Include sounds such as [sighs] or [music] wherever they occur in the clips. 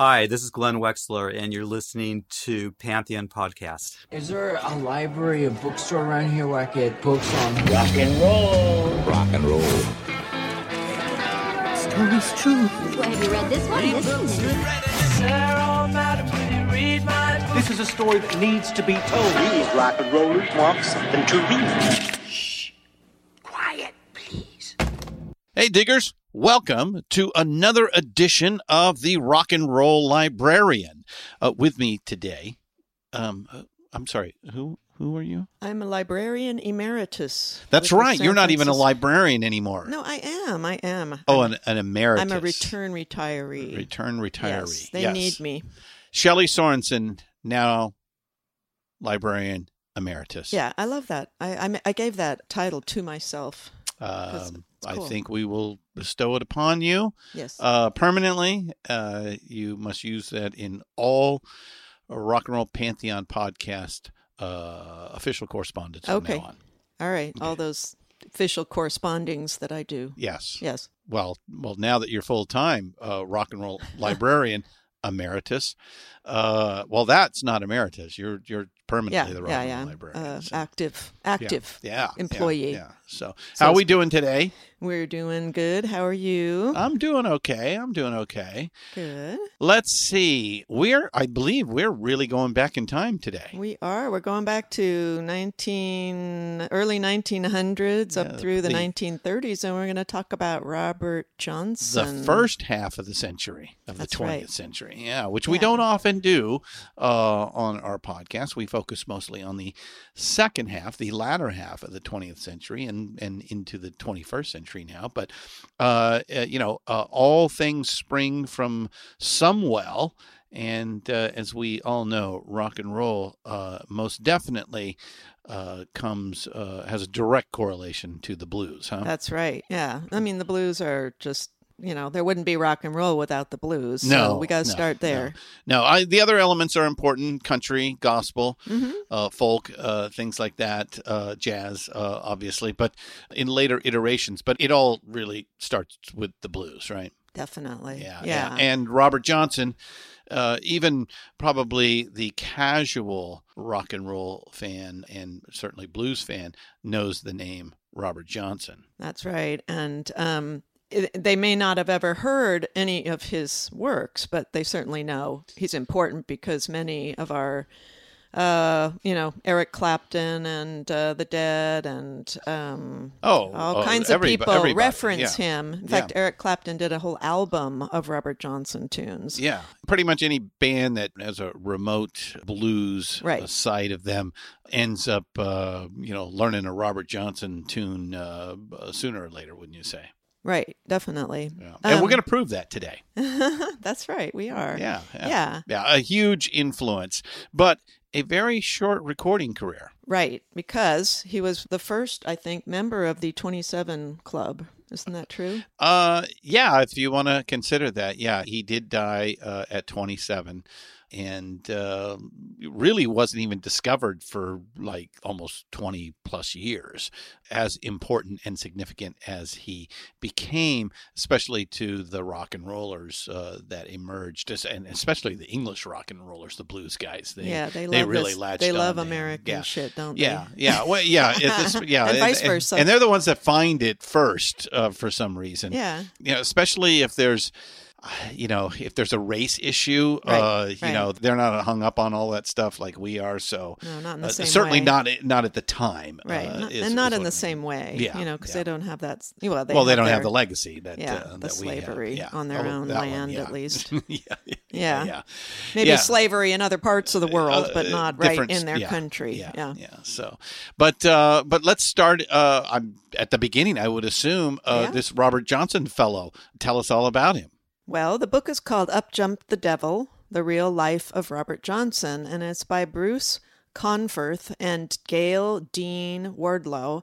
Hi, this is Glenn Wexler, and you're listening to Pantheon Podcast. Is there a library, a bookstore around here where I get books on rock and roll? Rock and roll. Story's true. Well, have you read this one? This one This is a story that needs to be told. These rock and rollers want something to read. Shh. Quiet, please. Hey, diggers. Welcome to another edition of the Rock and Roll Librarian. Uh, with me today, um, uh, I'm sorry, who who are you? I'm a librarian emeritus. That's right. You're not even a librarian anymore. No, I am. I am. Oh, an, an emeritus. I'm a return retiree. Return retiree. Yes, they yes. need me. Shelley Sorensen, now librarian emeritus. Yeah, I love that. I I, I gave that title to myself. Um, cool. I think we will bestow it upon you Yes. uh, permanently. Uh, you must use that in all Rock and Roll Pantheon podcast uh, official correspondence from Okay. now on. All right. All those official correspondings that I do. Yes. Yes. Well, well, now that you're full time uh, rock and roll [laughs] librarian emeritus, uh, well, that's not emeritus. You're you're permanently Yeah. the rock Yeah. Yeah. librarian. Uh, so- active. Active. Yeah. employee. Yeah. So, So how are we doing today? We're doing good. How are you? I'm doing okay. I'm doing okay. good. Let's see. We're, I believe, we're really going back in time today. We are. We're going back to 19 early 1900s Yeah, up through the, the- 1930s and we're going to talk about Robert Johnson. the first half of the century of That's the 20th right. century yeah which we don't often do uh, on our podcast we focus mostly on the second half the latter half of the 20th century and, and into the 21st century now but uh, uh, you know uh, all things spring from some well and uh, as we all know rock and roll uh, most definitely uh, comes has a direct correlation to the blues huh That's right. Yeah. I mean the blues are just, you know, there wouldn't be rock and roll without the blues. No, so we got to no, start there. No, I, the other elements are important: country, gospel, Mhm. uh, folk, uh, things like that, uh, jazz, uh, obviously. But in later iterations, but it all really starts with the blues, right? Definitely. Yeah, Yeah. And Robert Johnson, uh, even probably the casual rock and roll fan and certainly blues fan knows the name Robert Johnson. That's right. And um, they may not have ever heard any of his works, but they certainly know he's important because many of our, uh, you know, Eric Clapton and uh, the Dead and um, Oh, all oh, kinds of people everybody, reference yeah. him. In Yeah. fact, Eric Clapton did a whole album of Robert Johnson tunes. Yeah, pretty much any band that has a remote blues Right. uh, side of them ends up, uh, you know, learning a Robert Johnson tune uh, sooner or later, wouldn't you say? Right, definitely. Yeah. and we're Um, going to prove that today. [laughs] That's right. We are. Yeah, yeah, Yeah. yeah. A huge influence, but a very short recording career. Right, because he was the first, I think, member of the 27 Club. Isn't that true? Uh, yeah, if you want to consider that, yeah, he did die uh, at 27. And uh, really wasn't even discovered for like almost 20 plus years as important and significant as he became, especially to the rock and rollers uh, that emerged, and especially the English rock and rollers, the blues guys. They, yeah, they, they love really this. latched They love. American Yeah. shit, don't Yeah, they? yeah, yeah, well, yeah, it's- [laughs] yeah, And vice versa. and they're the ones that find it first uh, for some reason. Yeah. you know, especially if there's, [sighs] you know, if there's a race issue, Right, uh, you right. know, they're not hung up on all that stuff like we are. So No, not in the uh, same certainly way. not not at the time, Right, uh, not- is- and not in the same way, Yeah, you know, because yeah. they don't have that. Well, they well, they don't have the legacy that yeah, uh, the that slavery Yeah. on their Oh, own one, land, yeah. at least. [laughs] yeah, yeah. Maybe slavery in other parts of the world, but Uh, not right in their country. Yeah, Yeah. So, but uh, but let's start. Uh, I'm at the beginning. I would assume uh, this Robert Johnson fellow. Tell us all about him. Well, the book is called Up Jumped the Devil The Real Life of Robert Johnson, and it's by Bruce Conforth and Gayle Dean Wardlow.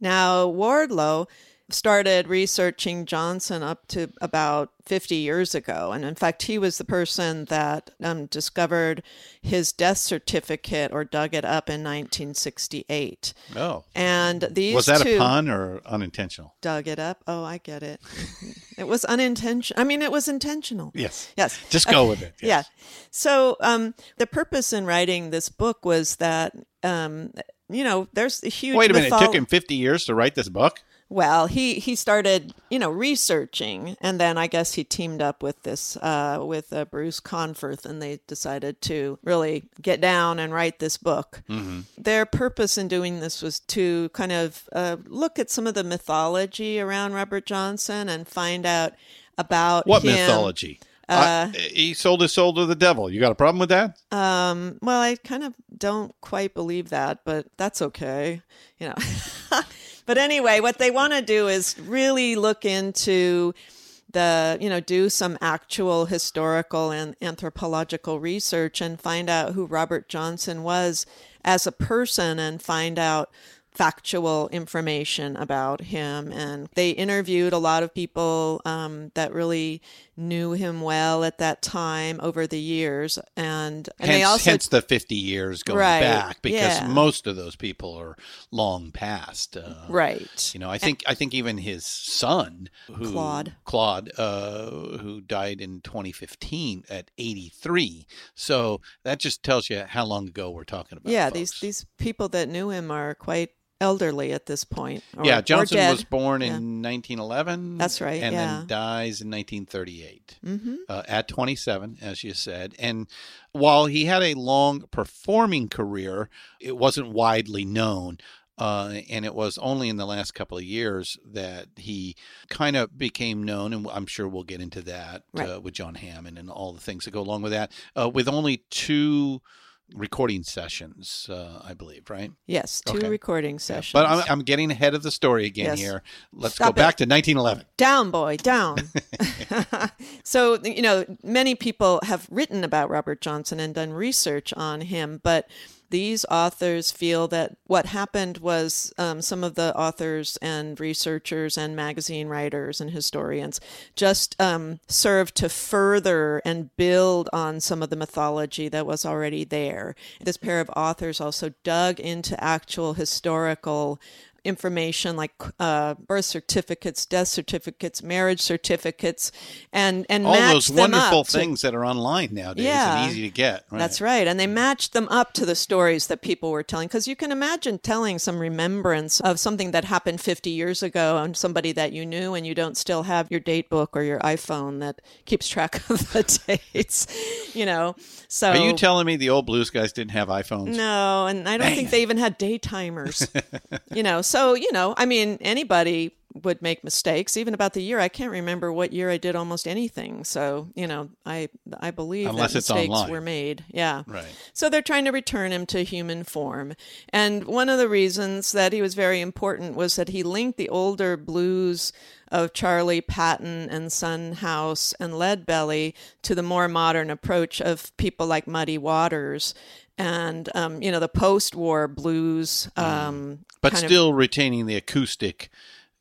Now, Wardlow started researching Johnson up to about 50 years ago. And in fact, he was the person that um, discovered his death certificate or dug it up in 1968. Oh, And these was that a pun or unintentional? dug it up. Oh, I get it. [laughs] it was unintentional. I mean, it was intentional. Yes. Yes. Just go with it. [laughs] Yeah. So um, the purpose in writing this book was that, um, you know, there's a huge. Wait a minute. It took him 50 years to write this book. Well, he he started, you know, researching, and then I guess he teamed up with this uh, with uh, Bruce Conforth, and they decided to really get down and write this book. Mm-hmm. Their purpose in doing this was to kind of uh, look at some of the mythology around Robert Johnson and find out about What him. mythology? Uh, he sold his soul to the devil. You got a problem with that? Um, well, I kind of don't quite believe that, but that's okay. You know. [laughs] but anyway, what they want to do is really look into the, you know, do some actual historical and anthropological research and find out who Robert Johnson was as a person and find out factual information about him. And they interviewed a lot of people um, that really knew him well at that time over the years. And, and hence, they also hence the 50 years going Right, back because yeah. most of those people are long past. Uh, Right. You know, I think I think even his son, who, Claude. Claude, uh, who died in 2015 at 83. So that just tells you how long ago we're talking about. yeah, folks. these these people that knew him are quite elderly at this point. or- yeah, Johnson was born Yeah. in 1911. That's right, And yeah. then dies in 1938 Mm-hmm. uh, at 27, as you said. And while he had a long performing career, it wasn't widely known. Uh, and it was only in the last couple of years that he kind of became known, and I'm sure we'll get into that Right. uh, with John Hammond and all the things that go along with that. Uh, with only two recording sessions, uh, I believe, right? Yes, two Okay. recording sessions. But I'm, I'm getting ahead of the story again Yes. here. Let's Stop go back it. to 1911. down, boy, down. [laughs] [laughs] so, you know, many people have written about Robert Johnson and done research on him, but these authors feel that what happened was um, some of the authors and researchers and magazine writers and historians just um, served to further and build on some of the mythology that was already there. This pair of authors also dug into actual historical information like uh, birth certificates, death certificates, marriage certificates, and and All those wonderful up to- things that are online nowadays Yeah. and easy to get. Right? That's right. And they matched them up to the stories that people were telling. Because you can imagine telling some remembrance of something that happened 50 years ago on somebody that you knew, and you don't still have your date book or your iPhone that keeps track of the [laughs] dates, you know. So Are you telling me the old blues guys didn't have iPhones? no, and I don't think they even had day timers. [laughs] you know, so you know, I mean, anybody would make mistakes, even about the year. I can't remember what year I did almost anything. So you know, I I believe Unless that mistakes online. were made. Yeah, Right. So they're trying to return him to human form, and one of the reasons that he was very important was that he linked the older blues of Charlie Patton and Son House and Leadbelly to the more modern approach of people like Muddy Waters and um, you know the post-war blues. Um, But kind of- still retaining the acoustic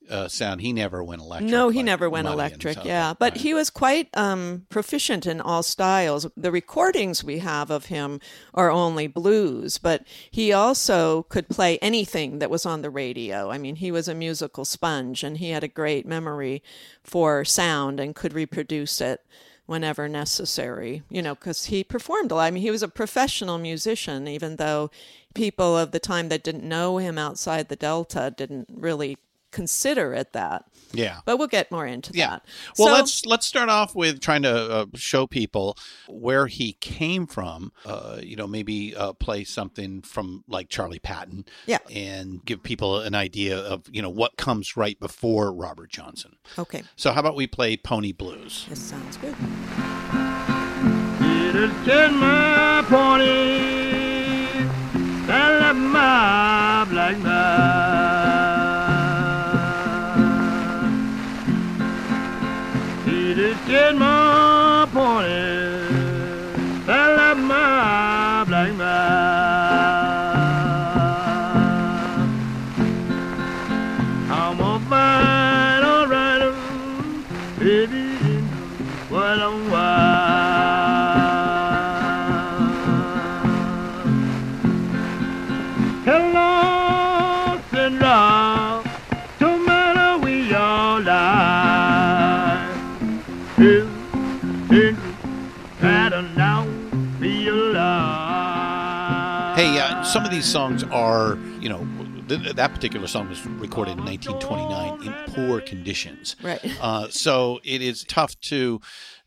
uh, sound. He never went electric. No, he like never went electric. yeah, but right. he was quite um, proficient in all styles. The recordings we have of him are only blues, but he also could play anything that was on the radio. I mean, he was a musical sponge, and he had a great memory for sound and could reproduce it whenever necessary. You know, because he performed a lot. I mean, he was a professional musician, even though people of the time that didn't know him outside the Delta didn't really consider it that. Yeah. But we'll get more into Yeah. that. Well, So- let's let's start off with trying to uh, show people where he came from. Uh, you know, maybe uh, play something from like Charlie Patton. Yeah. And give people an idea of you know what comes right before Robert Johnson. Okay. So how about we play Pony Blues? This sounds good. Just get my pony, I love my black man. Just my pony, I love my black man. I'm a these songs are you know. th- That particular song was recorded in 1929 in poor conditions. Right. Uh, so it is tough to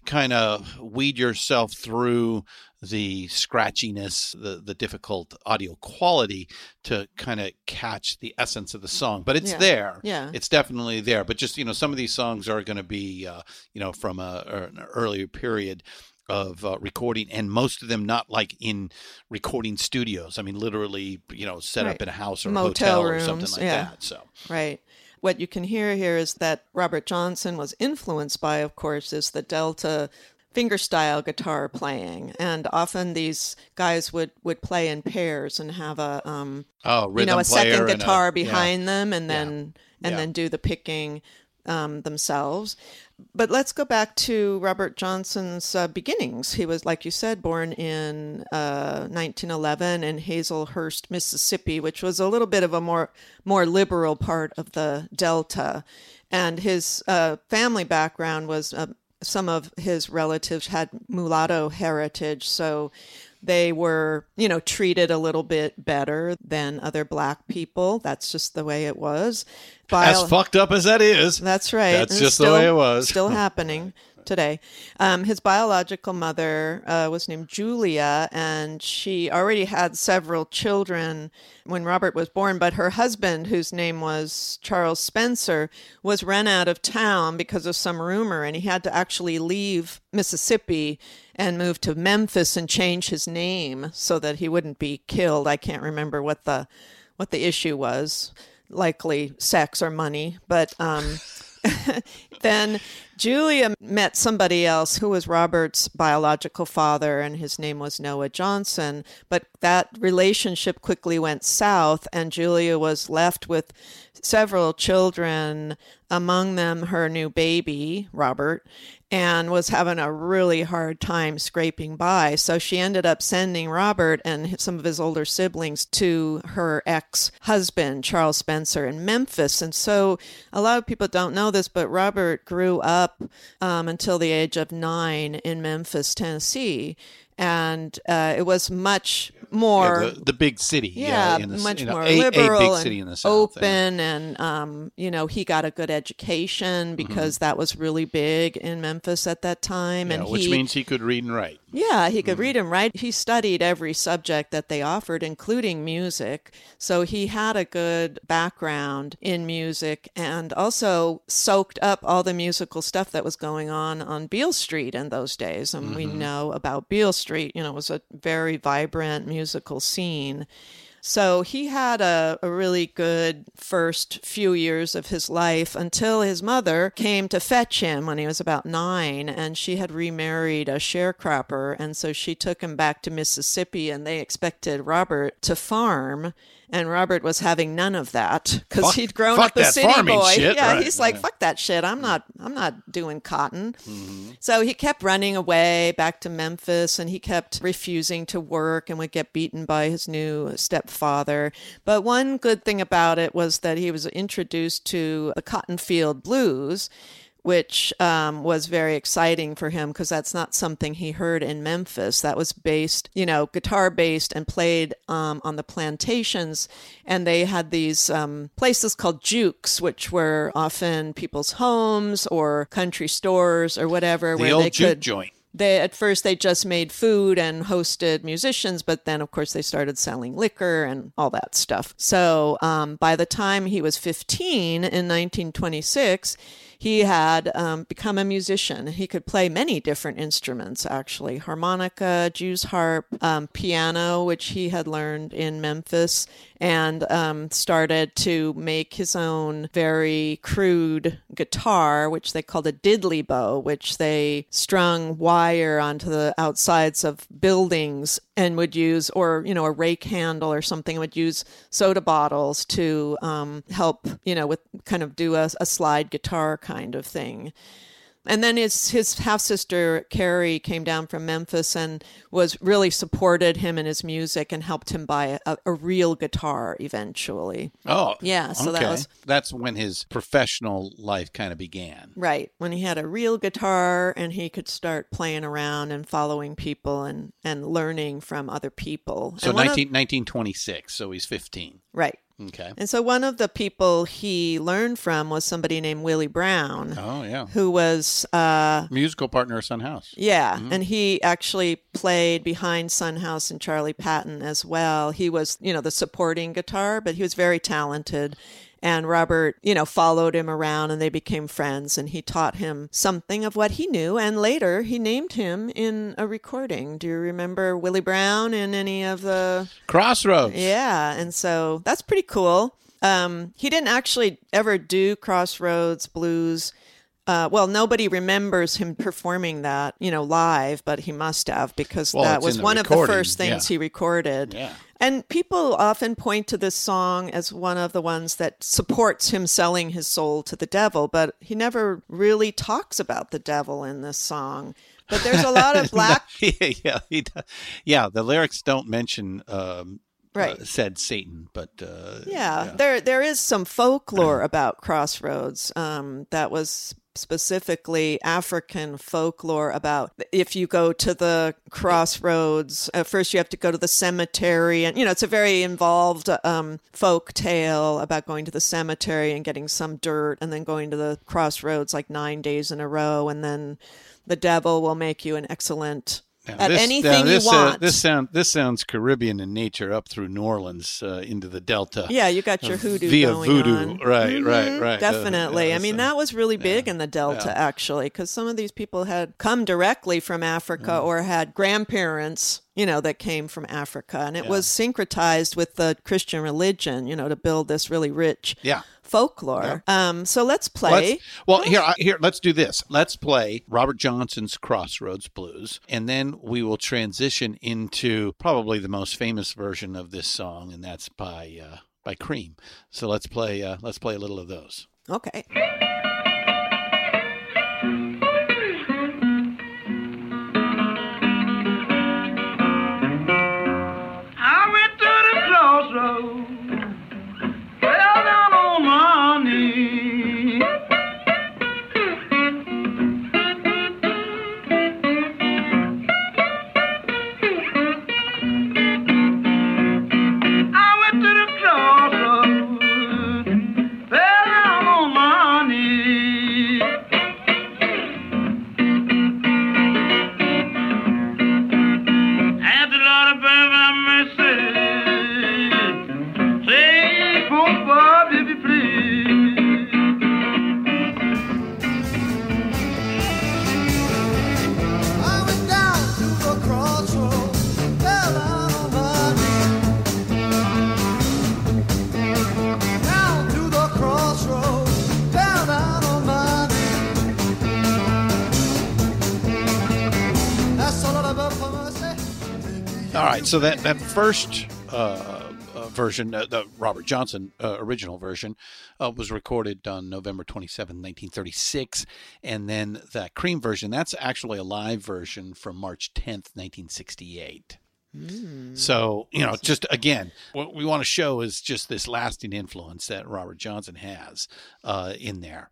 kind of weed yourself through the scratchiness, the the difficult audio quality to kind of catch the essence of the song. But it's Yeah. there. Yeah. It's definitely there. But just you know, some of these songs are going to be uh, you know from a, an earlier period of uh, recording and most of them not like in recording studios i mean literally you know set Right. up in a house or a Motel hotel or something like yeah. that so Right. What you can hear here is that Robert Johnson was influenced by, of course, is the Delta fingerstyle guitar playing, and often these guys would would play in pairs and have a um, oh you know a second and a- guitar yeah. behind them, and then and Yeah. then do the picking um, themselves. But let's go back to Robert Johnson's uh, beginnings. He was, like you said, born in uh, 1911 in Hazlehurst, Mississippi, which was a little bit of a more more liberal part of the Delta. And his uh, family background was uh, some of his relatives had mulatto heritage, so they were, you know, treated a little bit better than other black people. That's just the way it was. as fucked up as that is that's right. That's And just the way it was. Still [laughs] happening today. Um, his biological mother uh, was named Julia, and she already had several children when Robert was born. But her husband, whose name was Charles Spencer, was run out of town because of some rumor, and he had to actually leave Mississippi and move to Memphis and change his name so that he wouldn't be killed. I can't remember what the what the issue was likely sex or money but um [laughs] then Julia met somebody else who was Robert's biological father, and his name was Noah Johnson. But that relationship quickly went south, and Julia was left with several children, among them her new baby, Robert, and was having a really hard time scraping by. So she ended up sending Robert and some of his older siblings to her ex husband, Charles Spencer, in Memphis. And so a lot of people don't know this, but Robert grew up um, until the age of nine in Memphis, Tennessee. And uh, it was much more Yeah, the, the big city. yeah, in the, much you know, more a, liberal a big city in the south. open, and um, you know he got a good education because that was really big in Memphis at that time, Mm-hmm. Yeah, and which he, means he could read and write. yeah, he Mm-hmm. could read and write. He studied every subject that they offered, including music. So he had a good background in music and also soaked up all the musical stuff that was going on on Beale Street in those days. And we know about Beale Street, you know, it was a very vibrant musical scene. So he had a, a really good first few years of his life until his mother came to fetch him when he was about nine, and she had remarried a sharecropper, and so she took him back to Mississippi, and they expected Robert to farm. And Robert was having none of that because he'd grown up a city boy. shit, yeah, right, he's like, yeah. "Fuck that shit! I'm not, I'm not doing cotton." Mm-hmm. So he kept running away back to Memphis, and he kept refusing to work and would get beaten by his new stepfather. But one good thing about it was that he was introduced to the cotton field blues which um, was very exciting for him because that's not something he heard in Memphis. That was based, you know, guitar based and played um, on the plantations. And they had these um, places called jukes, which were often people's homes or country stores or whatever, The where old they juke could joint. they at first they just made food and hosted musicians but then of course they started selling liquor and all that stuff so um, by the time he was 15 in 1926 he had um, become a musician. He could play many different instruments actually. Harmonica jew's harp um, piano which he had learned in memphis and um, started to make his own very crude guitar, which they called a diddley bow, which they strung wire onto the outsides of buildings and would use, or you know, a rake handle or something, would use soda bottles to um, help, you know, with kind of do a, a slide guitar kind of thing. And then his his half sister Carrie came down from Memphis and was really supported him in his music and helped him buy a, a real guitar eventually. Oh, Yeah, so that was- that's when his professional life kind of began. Right. When he had a real guitar and he could start playing around and following people and, and learning from other people. So And one of- 1926, so he's 15. right. Okay. And so one of the people he learned from was somebody named Willie Brown, Oh, yeah. who was uh, Musical partner of Son House. Yeah, and he actually played behind Son House and Charlie Patton as well. He was, you know, the supporting guitar, but he was very talented. And Robert, you know, followed him around and they became friends and he taught him something of what he knew. And later he named him in a recording. Do you remember Willie Brown in any of the Crossroads. yeah, and so that's pretty cool. Um, he didn't actually ever do Crossroads Blues. Uh, well, nobody remembers him performing that, you know, live, but he must have because Well, that was one of the first things yeah. he recorded. Yeah. And people often point to this song as one of the ones that supports him selling his soul to the devil, but he never really talks about the devil in this song. But there's a lot of [laughs] black [laughs] yeah, yeah, does. yeah. The lyrics don't mention um, Right. uh, said Satan, but uh, yeah, there there is some folklore [clears throat] about Crossroads um, that was specifically African folklore about if you go to the crossroads, uh, first you have to go to the cemetery, and you know it's a very involved um, folk tale about going to the cemetery and getting some dirt, and then going to the crossroads like nine days in a row, and then the devil will make you an excellent. Now, At this- anything now, you this, uh, want. this sound this sounds Caribbean in nature, up through New Orleans uh, into the Delta. Yeah, you got your Uh, hoodoo via voodoo, on. right, right, Mhm, right. Uh, Definitely. yeah, I mean, that was really big in the Delta, yeah. actually, because some of these people had come directly from Africa Mm. or had grandparents, you know, that came from Africa, and it was syncretized with the Christian religion, you know, to build this really rich Yeah. Folklore. Um, so let's play. Let's, well, here, I- here, let's do this. Let's play Robert Johnson's Crossroads Blues, and then we will transition into probably the most famous version of this song, and that's by uh, by Cream. So let's play. Uh, let's play a little of those. Okay. So that that first uh, uh, version, uh, the Robert Johnson uh, original version, uh, was recorded on November 27, 1936. And then the Cream version, that's actually a live version from March 10th, 1968. So, you know, just again, what we want to show is just this lasting influence that Robert Johnson has uh, in there.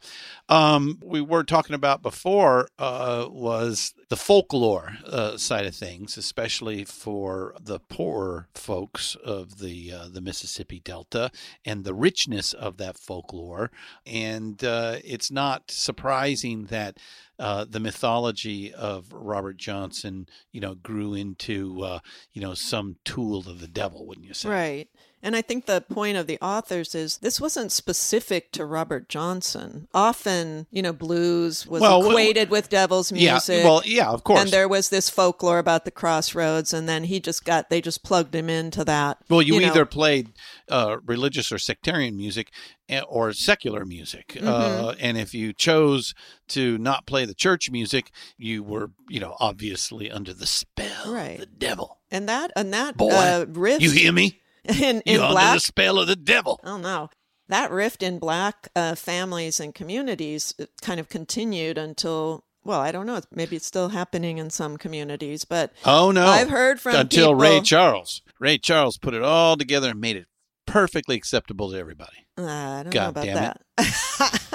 Um, we were talking about before uh, was the folklore uh, side of things, especially for the poorer folks of the uh, the Mississippi Delta and the richness of that folklore. And uh, it's not surprising that uh, the mythology of Robert Johnson, you know, grew into, uh, you know, some tool of the devil, wouldn't you say? Right. And I think the point of the authors is this wasn't specific to Robert Johnson. Often, you know, blues was Well, well, equated with devil's music. yeah, well, yeah, of course. And there was this folklore about the crossroads, and then he just got they just plugged him into that. Well, you, know. either played uh, religious or sectarian music eh, or secular music. Mm-hmm. Uh, and if you chose to not play the church music, you were, you know, obviously under the spell Right. of the devil. and that and that Boy, uh, riff you hear me? [laughs] in, in You're under black the spell of the devil. Oh no. That rift in black uh, families and communities kind of continued until, well, I don't know. Maybe it's still happening in some communities, but Oh no! I've heard from until Ray Charles. Ray Charles put it all together and made it perfectly acceptable to everybody. Uh, I don't God know about damn it. that. [laughs]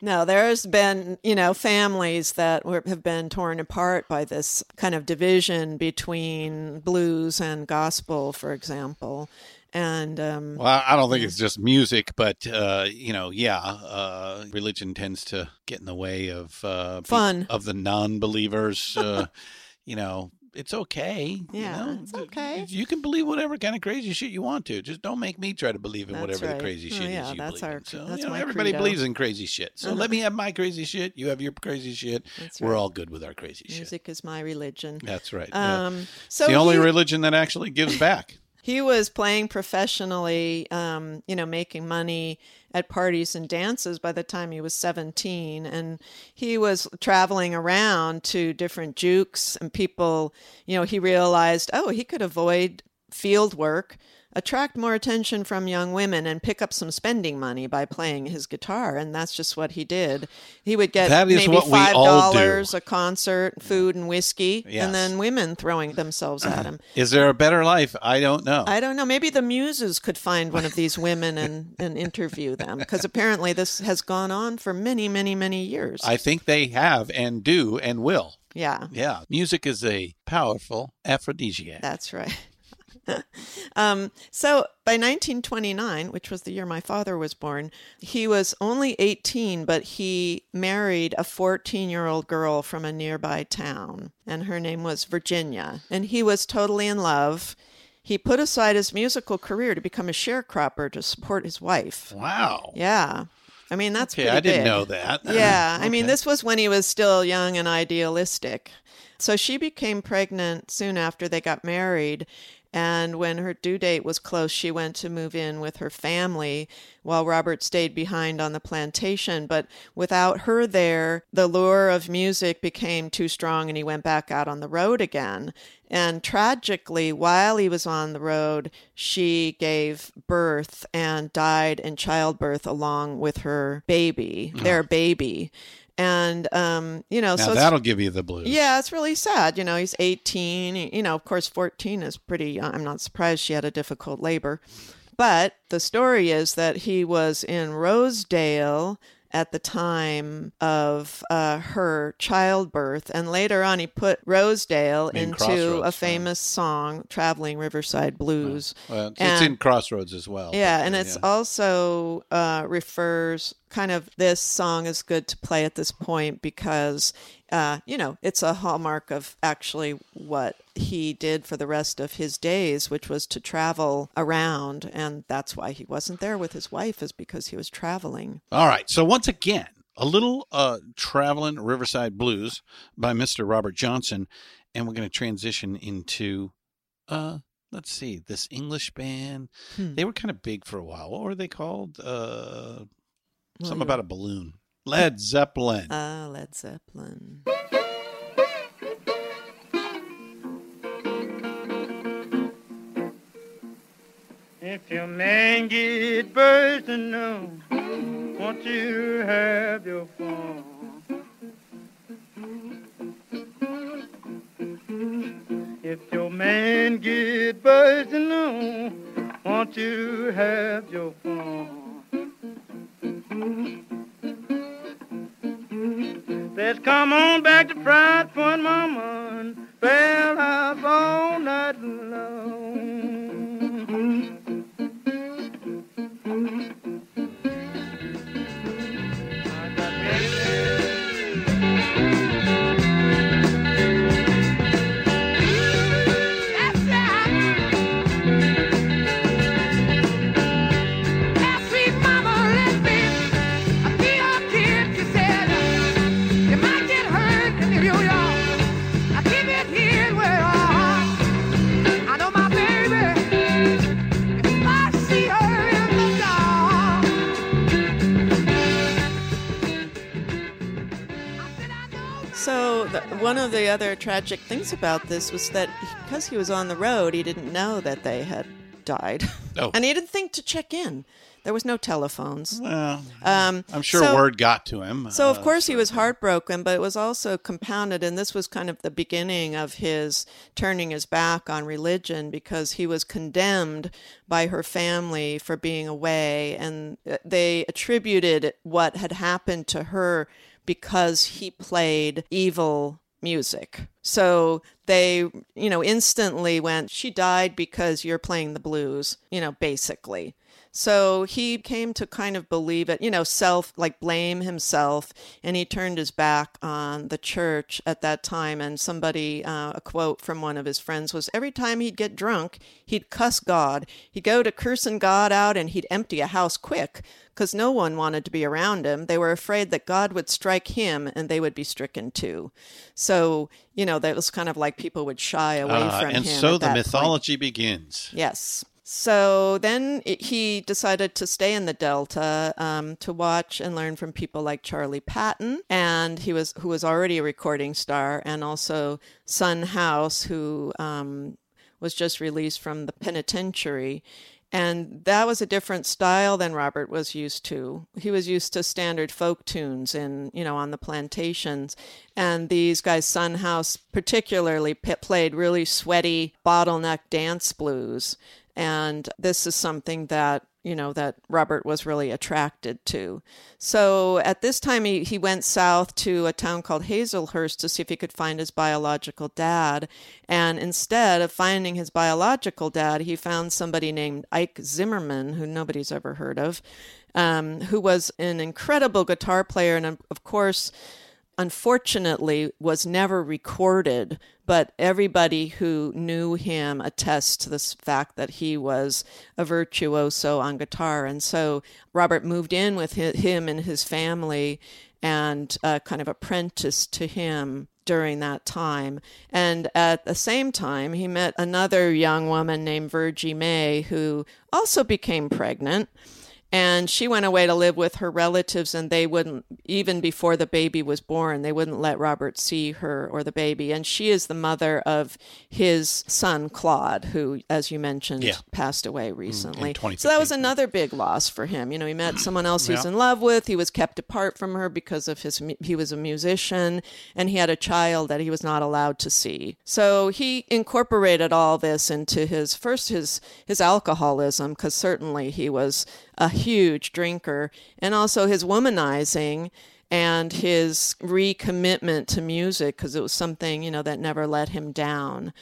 no, there's been, you know, families that were, have been torn apart by this kind of division between blues and gospel, for example. And um, Well, I don't think it's just music, but uh, you know, yeah, uh, religion tends to get in the way of uh, Fun. of the non-believers. Uh, [laughs] you know, it's okay. you Yeah, know? it's okay. You can believe whatever kind of crazy shit you want to. Just don't make me try to believe in That's whatever right. the crazy Oh, shit yeah, is you that's believe our- in. So, that's you know, my everybody credo. believes in crazy shit. So Uh-huh. let me have my crazy shit. You have your crazy shit. That's We're right. all good with our crazy shit. music is my religion. That's right. Um, It's so the only religion that actually gives back. [laughs] He was playing professionally, um, you know, making money at parties and dances by the time he was 17. And he was traveling around to different jukes, and people, you know, he realized, oh, he could avoid field work, attract more attention from young women, and pick up some spending money by playing his guitar. And that's just what he did. He would get That is maybe what we all do. $5 a concert, food and whiskey, Yes. and then women throwing themselves at him. [clears throat] Is there a better life? I don't know. I don't know. Maybe the muses could find one of these women and, and interview them because apparently this has gone on for many, many, many years. I think they have and do and will. yeah, Yeah, music is a powerful aphrodisiac. that's right. [laughs] um, so by 1929, which was the year my father was born, he was only 18, but he married a 14 year old girl from a nearby town, and her name was Virginia. And he was totally in love. He put aside his musical career to become a sharecropper to support his wife. Wow. Yeah. I mean, that's Okay, I didn't big. know that. [laughs] Yeah. I mean, this was when he was still young and idealistic. So she became pregnant soon after they got married. And when her due date was close, she went to move in with her family while Robert stayed behind on the plantation. But without her there, the lure of music became too strong and he went back out on the road again. And tragically, while he was on the road, she gave birth and died in childbirth along with her baby, ah. their baby. And, um, you know, Now so that'll give you the blues. yeah, it's really sad. You know, he's 18. You know, of course, 14 is pretty. I'm not surprised she had a difficult labor. But the story is that he was in Rosedale at the time of uh, her childbirth. And later on, he put Rosedale In into a famous song, Traveling Riverside Blues. Well, it's, And- it's in Crossroads as well. yeah, and uh, it's yeah. also uh, refers kind of this song is good to play at this point because uh, you know it's a hallmark of actually what he did for the rest of his days, which was to travel around, and that's why he wasn't there with his wife is because he was traveling. All right. So once again, a little uh, traveling Riverside Blues by Mr. Robert Johnson, and we're going to transition into, uh, let's see, this English band. Hmm. They were kind of big for a while. What were they called? Uh, Well, something about a balloon. Led Zeppelin. Ah, Led Zeppelin. If your man get bursting on, won't you have your fun? If your man get bursting on, won't you have your come on back to Friars Point, Mama, one of the other tragic things about this was that because he was on the road, he didn't know that they had died, [laughs] Oh. and he didn't think to check in. There was no telephones. Well, Um, I'm sure so- word got to him. So of uh, course he was heartbroken, but it was also compounded, and this was kind of the beginning of his turning his back on religion because he was condemned by her family for being away, and uh, they attributed what had happened to her because he played evil music. So they, you know, instantly went, she died because you're playing the blues, you know, basically. So he came to kind of believe it, you know, self, like blame himself, and he turned his back on the church at that time. And somebody, uh, a quote from one of his friends was every time he'd get drunk, he'd cuss God. He'd go to cursing God out and he'd empty a house quick because no one wanted to be around him. They were afraid that God would strike him and they would be stricken too. So, you know, that was kind of like people would shy away uh, from and him. And so the that point. mythology begins. Yes. So then it, he decided to stay in the Delta um, to watch and learn from people like Charlie Patton, and he was who was already a recording star, and also Son House, who um, was just released from the penitentiary. And that was a different style than Robert was used to. He was used to standard folk tunes in, you know, on the plantations. And these guys, Son House particularly, p- played really sweaty bottleneck dance blues. And this is something that you know that Robert was really attracted to. So at this time he, he went south to a town called Hazlehurst to see if he could find his biological dad. And instead of finding his biological dad, he found somebody named Ike Zimmerman, who nobody's ever heard of, um, who was an incredible guitar player and of course unfortunately was never recorded but everybody who knew him attests to this fact that he was a virtuoso on guitar and so robert moved in with him and his family and uh, kind of apprenticed to him during that time. And at the same time, he met another young woman named Virgie May who also became pregnant. And she went away to live with her relatives, and they wouldn't, even before the baby was born, they wouldn't let Robert see her or the baby. And she is the mother of his son, Claude, who, as you mentioned, Yeah. passed away recently. so that was another big loss for him. You know, he met someone else he was Yeah. in love with. He was kept apart from her because of his, he was a musician, and he had a child that he was not allowed to see. So he incorporated all this into his, first his, his alcoholism, because certainly he was a huge drinker, and also his womanizing and his recommitment to music because it was something you know that never let him down.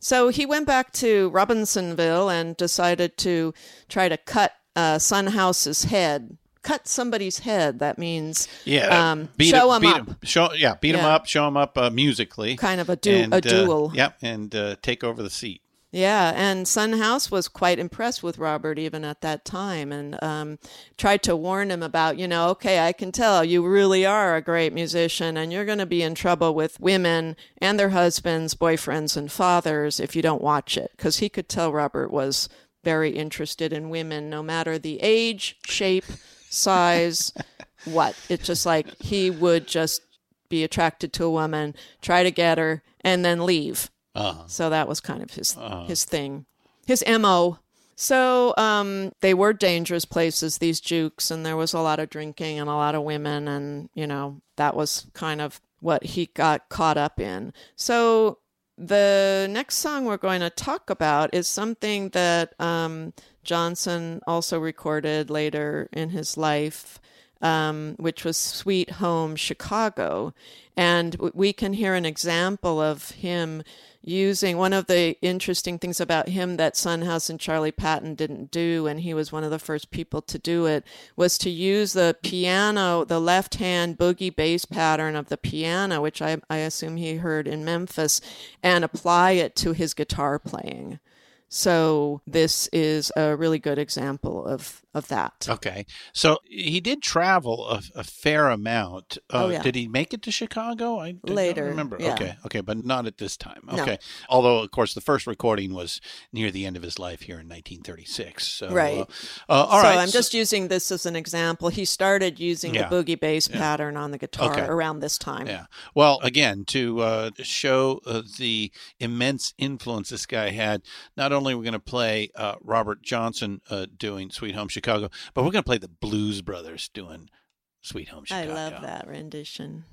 So he went back to Robinsonville and decided to try to cut uh, Son House's head. Cut somebody's head. That means Yeah, um, beat show him beat up. him- show yeah, beat him up, show him up uh, musically, Kind of a du- and, a uh, duel. yep, and uh, take over the seat. Yeah, and Son House was quite impressed with Robert even at that time and um, tried to warn him about, you know, okay, I can tell you really are a great musician and you're going to be in trouble with women and their husbands, boyfriends, and fathers if you don't watch it. Because he could tell Robert was very interested in women, no matter the age, shape, size, [laughs] what. It's just like he would just be attracted to a woman, try to get her, and then leave. Uh-huh. So that was kind of his his thing, his mo. So um, they were dangerous places, these jukes, and there was a lot of drinking and a lot of women, and you know that was kind of what he got caught up in. So the next song we're going to talk about is something that um, Johnson also recorded later in his life. Um, which was Sweet Home Chicago. And we can hear an example of him using one of the interesting things about him that Son House and Charlie Patton didn't do, and he was one of the first people to do it, was to use the piano, the left hand boogie bass pattern of the piano, which I, I assume he heard in Memphis, and apply it to his guitar playing. So this is a really good example of of that. Okay, so he did travel a, a fair amount. Uh, Oh, yeah. Did he make it to Chicago? I, I Later, remember. yeah. Okay, okay, but not at this time. No. Okay, although of course the first recording was near the end of his life here in 1936. So, Right. Uh, uh, all so right, I'm just using this as an example. He started using Yeah. the boogie bass pattern on the guitar Okay. around this time. Yeah. Well, again, to uh, show uh, the immense influence this guy had, not only are we going to play uh, Robert Johnson uh, doing Sweet Home Chicago, but we're going to play the Blues Brothers doing Sweet Home Chicago. I love that rendition.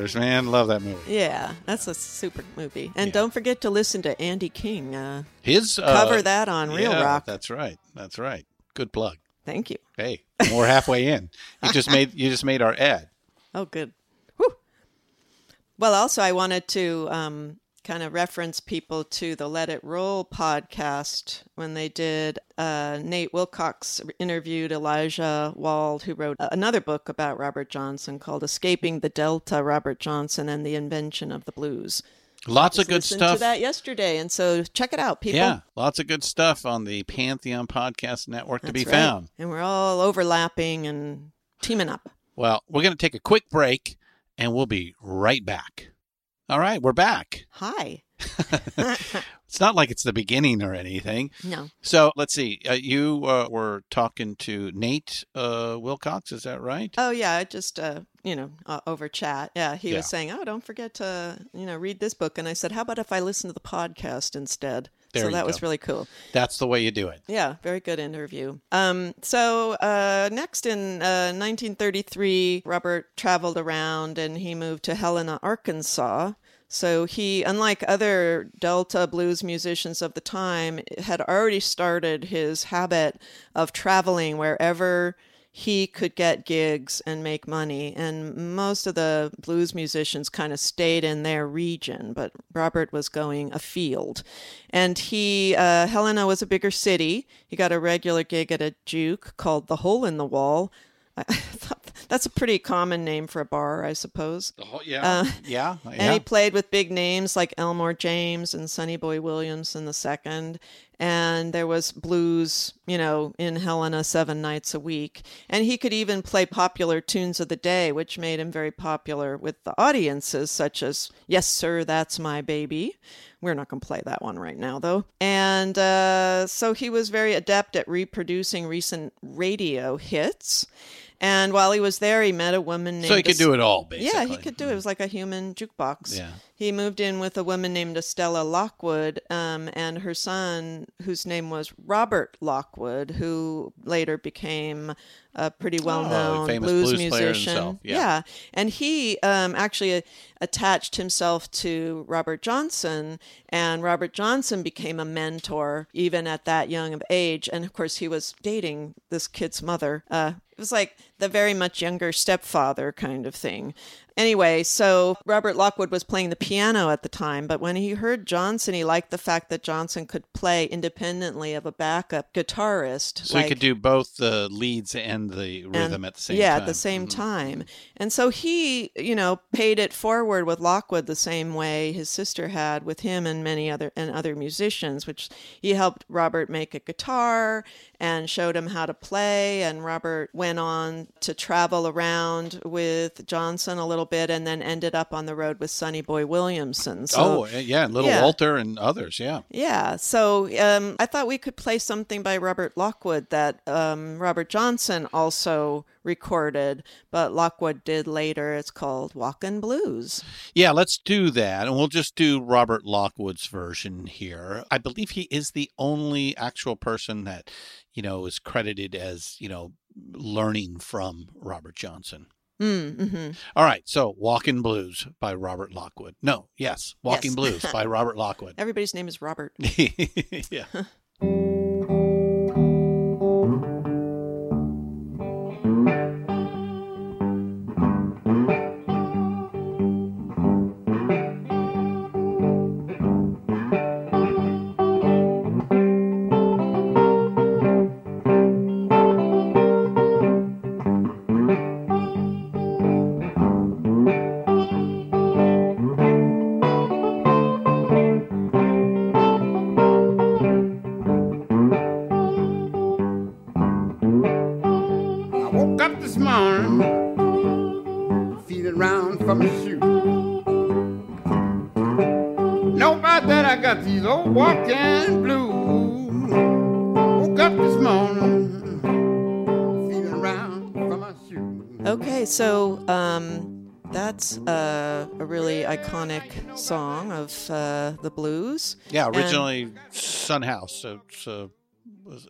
Brothers, man. Love that movie. Yeah, that's a super movie. And don't forget to listen to Andy King. Uh, His uh, Cover that on Real yeah, Rock. That's right. That's right. Good plug. thank you. Hey, we're halfway in. You just made you just made our ad. [laughs] Oh, good. Whew. Well, also, I wanted to um, kind of reference people to the Let It Roll podcast when they did. Uh, Nate Wilcox interviewed Elijah Wald, who wrote another book about Robert Johnson called Escaping the Delta Robert Johnson and the Invention of the Blues. Lots of good stuff. to that yesterday, and so check it out, people. Yeah, lots of good stuff on the Pantheon Podcast Network to be right. found. And we're all overlapping and teaming up. Well, we're going to take a quick break and we'll be right back. All right, we're back. Hi. [laughs] [laughs] It's not like it's the beginning or anything. No. So let's see. Uh, you uh, were talking to Nate uh, Wilcox, is that right? Oh yeah, I just uh, you know uh, over chat. Yeah, he Yeah. was saying, "Oh, don't forget to you know read this book," and I said, "How about if I listen to the podcast instead?" There so that was really cool. That's the way you do it. Yeah, very good interview. Um, so uh, next in uh, 1933, Robert traveled around and he moved to Helena, Arkansas. So he, unlike other Delta blues musicians of the time, had already started his habit of traveling wherever he could get gigs and make money. And most of the blues musicians kind of stayed in their region, but Robert was going afield. And he, uh, Helena was a bigger city. He got a regular gig at a juke called The Hole in the Wall. [laughs] I thought that's a pretty common name for a bar, I suppose. The whole, yeah, Uh, yeah, And he played with big names like Elmore James and Sonny Boy Williamson the second. And there was blues, you know, in Helena seven nights a week. And he could even play popular tunes of the day, which made him very popular with the audiences, such as Yes, Sir, That's My Baby. We're not going to play that one right now, though. And uh, so he was very adept at reproducing recent radio hits. And while he was there, he met a woman named. So he could do it all, basically. Yeah, he could do it. It was like a human jukebox. Yeah. He moved in with a woman named Estella Lockwood um, and her son, whose name was Robert Lockwood, who later became a pretty well known Oh, blues, blues musician. himself, yeah. And he um, actually uh, attached himself to Robert Johnson, and Robert Johnson became a mentor even at that young of age. And of course, he was dating this kid's mother. Uh, was like the very much younger stepfather kind of thing. Anyway, so Robert Lockwood was playing the piano at the time, but when he heard Johnson, he liked the fact that Johnson could play independently of a backup guitarist. So he could do both the leads and the rhythm and- at the same yeah, time. Mm-hmm. at the same time. And so he, you know, paid it forward with Lockwood the same way his sister had with him and many other and other musicians, which he helped Robert make a guitar and showed him how to play. And Robert went on to travel around with Johnson a little bit and then ended up on the road with Sonny Boy Williamson. So, oh, yeah, and Little yeah. Walter and others, yeah. yeah, so um, I thought we could play something by Robert Lockwood that um, Robert Johnson also recorded, but Lockwood did later. It's called Walkin' Blues. Yeah, let's do that. And we'll just do Robert Lockwood's version here. I believe he is the only actual person that, you know, is credited as, you know, learning from Robert Johnson. Mm, hmm All right, so Walking Blues by Robert Lockwood. No, yes, Walking Yes. Blues by [laughs] Robert Lockwood. Everybody's name is Robert. [laughs] yeah. [laughs] iconic song of uh, the blues. Yeah, originally Son House. So it's a,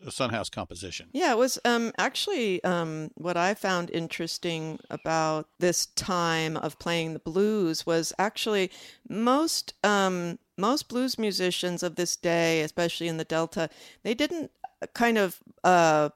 a Son House composition. Yeah, it was um, actually um, what I found interesting about this time of playing the blues was actually most um, most blues musicians of this day, especially in the Delta, they didn't kind of uh,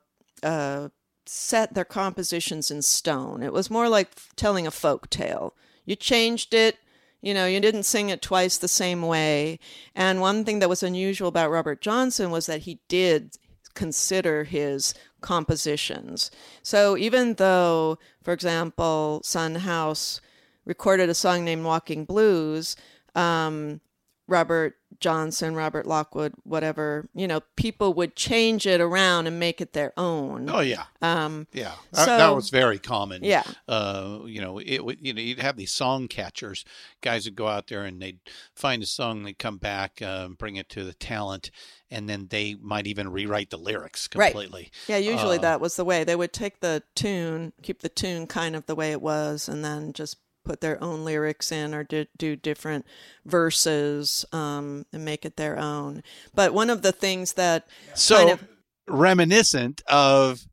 uh, set their compositions in stone. It was more like telling a folk tale. You changed it, you know, you didn't sing it twice the same way. And one thing that was unusual about Robert Johnson was that he did consider his compositions. So even though, for example, Son House recorded a song named Walking Blues, um, Robert Johnson, Robert Lockwood, whatever, you know, people would change it around and make it their own. Oh yeah, Um, yeah. That, so- that was very common. Yeah. Uh, you know, it would. You know, you'd have these song catchers. Guys would go out there and they'd find a song. They'd come back, uh, bring it to the talent, and then they might even rewrite the lyrics completely. Right. Yeah, usually Uh, that was the way. They would take the tune, keep the tune kind of the way it was, and then just put their own lyrics in or do, do different verses um, and make it their own. But one of the things that So kind of reminiscent of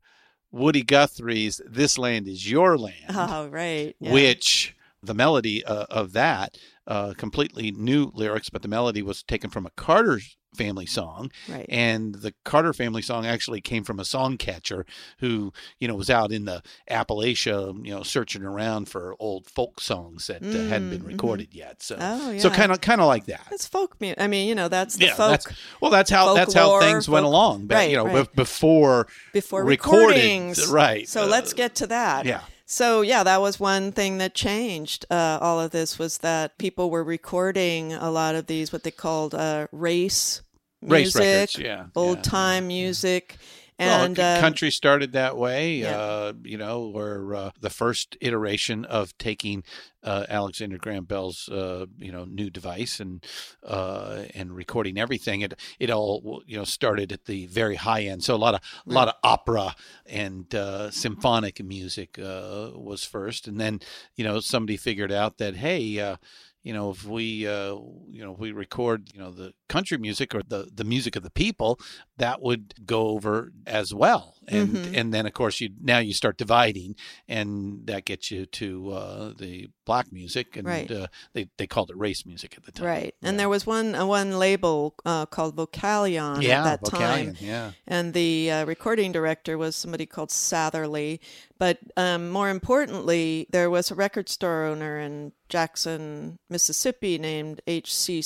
Woody Guthrie's "This Land Is Your Land." oh right, yeah. which the melody uh, of that uh, completely new lyrics, but the melody was taken from a Carter family song, Right. and the Carter family song actually came from a song catcher who you know was out in the Appalachia, you know, searching around for old folk songs that uh, hadn't been Mm, mhm. recorded yet. So, Oh, so kind of kind of like that. it's folk music. I mean, you know, that's the Yeah, folk that's well. That's how that's how folklore, things went along. But, right, you know, right. bef- before before recorded, recordings, right? So uh, let's get to that. yeah. So yeah, that was one thing that changed uh, all of this was that people were recording a lot of these what they called uh, race Race music, records, yeah, old yeah, time music, And well, uh, country started that way, yeah. uh, you know, where uh, the first iteration of taking uh, Alexander Graham Bell's, uh, you know, new device and uh, and recording everything. It it all you know started at the very high end. So a lot of a lot of opera and uh, symphonic music uh, was first, and then you know somebody figured out that hey. Uh, you know, if we, uh, you know, if we record, you know, the country music or the, the music of the people, that would go over as well. And Mhm. and then of course you now you start dividing, and that gets you to uh, the black music, and Right. uh, they they called it race music at the time. Right, and there was one uh, one label uh, called Vocalion Yeah, at that time. Yeah. and the uh, recording director was somebody called Satherley. But um, more importantly, there was a record store owner in Jackson, Mississippi, named H.C.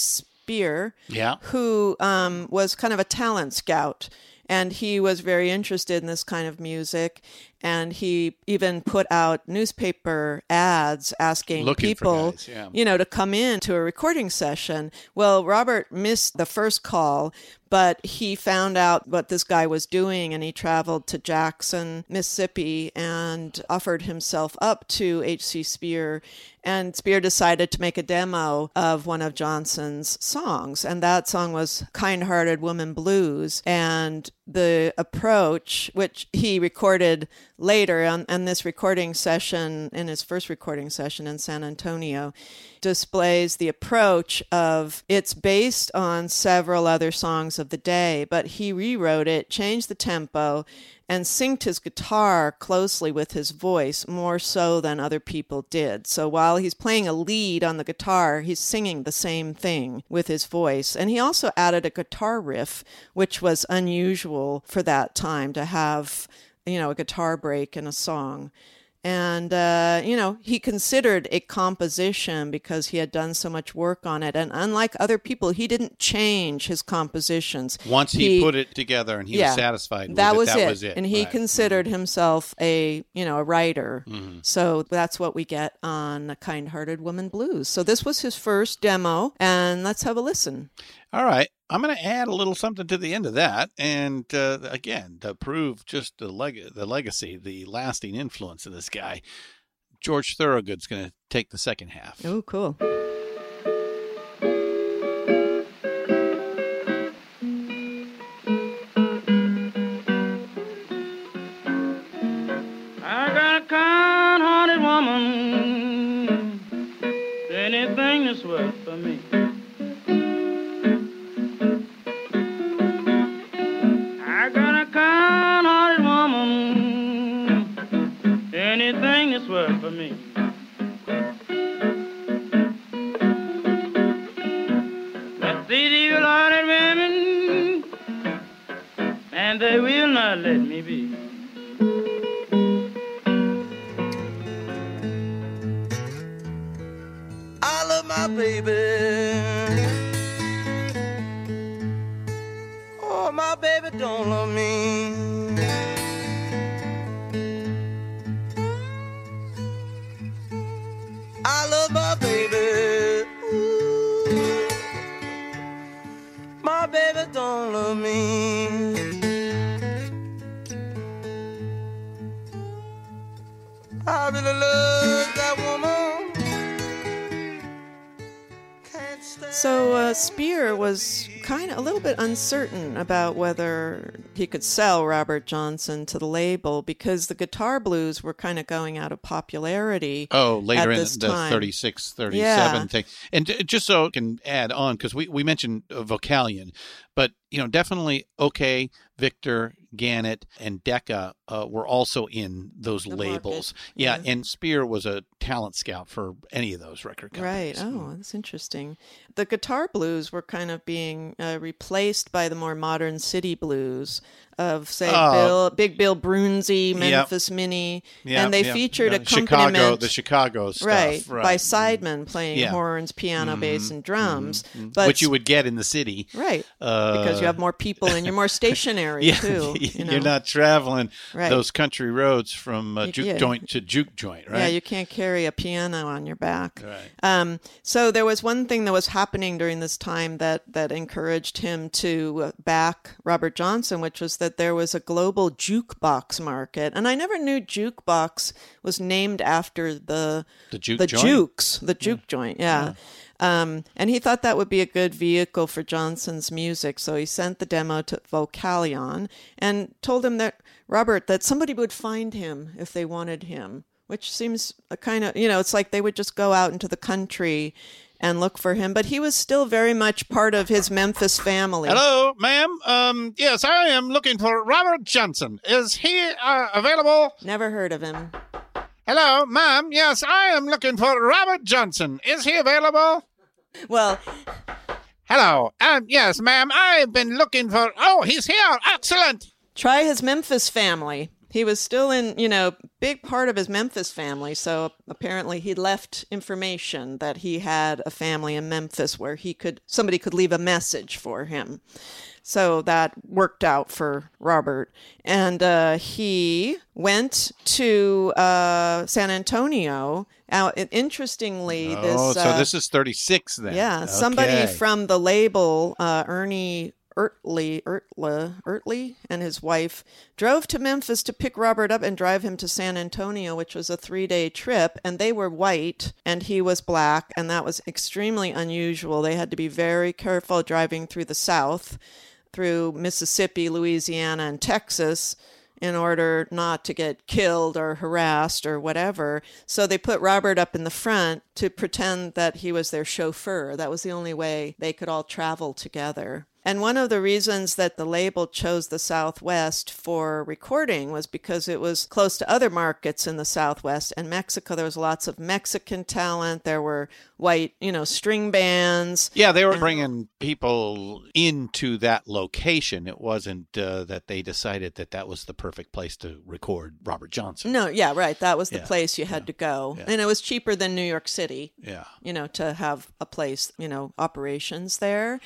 Speir, Yeah. who um, was kind of a talent scout. And he was very interested in this kind of music. And he even put out newspaper ads asking Looking people, guys, yeah. you know, to come in to a recording session. Well, Robert missed the first call, but he found out what this guy was doing and he traveled to Jackson, Mississippi and offered himself up to H.C. Speir. And Speir decided to make a demo of one of Johnson's songs. And that song was Kind Hearted Woman Blues. And the approach, which he recorded later on, on this recording session, in his first recording session in San Antonio, displays the approach of it's based on several other songs of the day, but he rewrote it, changed the tempo, and synced his guitar closely with his voice more so than other people did. So while he's playing a lead on the guitar, he's singing the same thing with his voice. And he also added a guitar riff, which was unusual for that time to have, you know, a guitar break in a song. And, uh, you know, he considered a composition because he had done so much work on it. And unlike other people, he didn't change his compositions. Once he, put it together and he was satisfied with that it, was that it. was it. And he Right. Mm-hmm. considered himself a, you know, a writer. So that's what we get on Kind Hearted Woman Blues. So this was his first demo. And let's have a listen. All right. I'm going to add a little something to the end of that. And uh, again, to prove just the, leg- the legacy, the lasting influence of this guy, George Thorogood's going to take the second half. Oh, cool. I got a kind-hearted woman, anything that's worth for me. Baby. Uncertain about whether he could sell Robert Johnson to the label because the guitar blues were kind of going out of popularity. Oh, later at in the time. 36, 37 Yeah. thing. And just so I can add on, because we, we mentioned uh, Vocalion, but, you know, definitely OKeh, Victor, Gennett, and Decca uh, were also in those The labels. Yeah, yeah. and Speir was a talent scout for any of those record companies. Right. Oh, that's interesting. The guitar blues were kind of being uh, replaced by the more modern city blues of, say, Oh. Bill, Big Bill Broonzy, Memphis Minnie, Yeah, and they yeah, featured yeah. accompaniment. Chicago, the Chicago stuff, right, right. by sidemen playing Yeah. horns, piano, bass, and drums. Mhm. But Which you would get in the city. Right. Uh, because you have more people and you're more [laughs] stationary yeah, too. [laughs] You know? You're not traveling Right. those country roads from uh, juke joint to juke joint, right? Yeah, you can't carry a piano on your back. Right. Um, so there was one thing that was happening during this time that that encouraged him to back Robert Johnson, which was that there was a global jukebox market. And I never knew jukebox was named after the The juke the jukes, the juke joint, yeah. Um, and he thought that would be a good vehicle for Johnson's music, so he sent the demo to Vocalion and told him that Robert that somebody would find him if they wanted him, which seems a kind of you know it's like they would just go out into the country and look for him, but he was still very much part of his Memphis family. Hello, ma'am. Um, yes, I am looking for Robert Johnson. Is he uh, available? Never heard of him. Hello, ma'am. Yes, I am looking for Robert Johnson. Is he available? Well, hello. Um, yes, ma'am. I've been looking for. Oh, he's here. Excellent. Try his Memphis family. He was still in, you know, big part of his Memphis family. So apparently he left information that he had a family in Memphis where he could somebody could leave a message for him. So that worked out for Robert. And uh, he went to uh, San Antonio. Now, interestingly, Oh, this so uh, this is 36 then. yeah, somebody from the label, uh, Ernie Ertley, Ertla, Ertley, and his wife drove to Memphis to pick Robert up and drive him to San Antonio, which was a three day trip. And they were white and he was black, and that was extremely unusual. They had to be very careful driving through the South, through Mississippi, Louisiana, and Texas in order not to get killed or harassed or whatever. So they put Robert up in the front to pretend that he was their chauffeur. That was the only way they could all travel together. And one of the reasons that the label chose the Southwest for recording was because it was close to other markets in the Southwest and Mexico. There was lots of Mexican talent. There were white, you know, string bands. Yeah, they were bringing people into that location. It wasn't uh, that they decided that that was the perfect place to record Robert Johnson. No, yeah, right. That was the Yeah, place you had to go. yeah. And it was cheaper than New York City. Yeah. You know, to have a place, you know, operations there.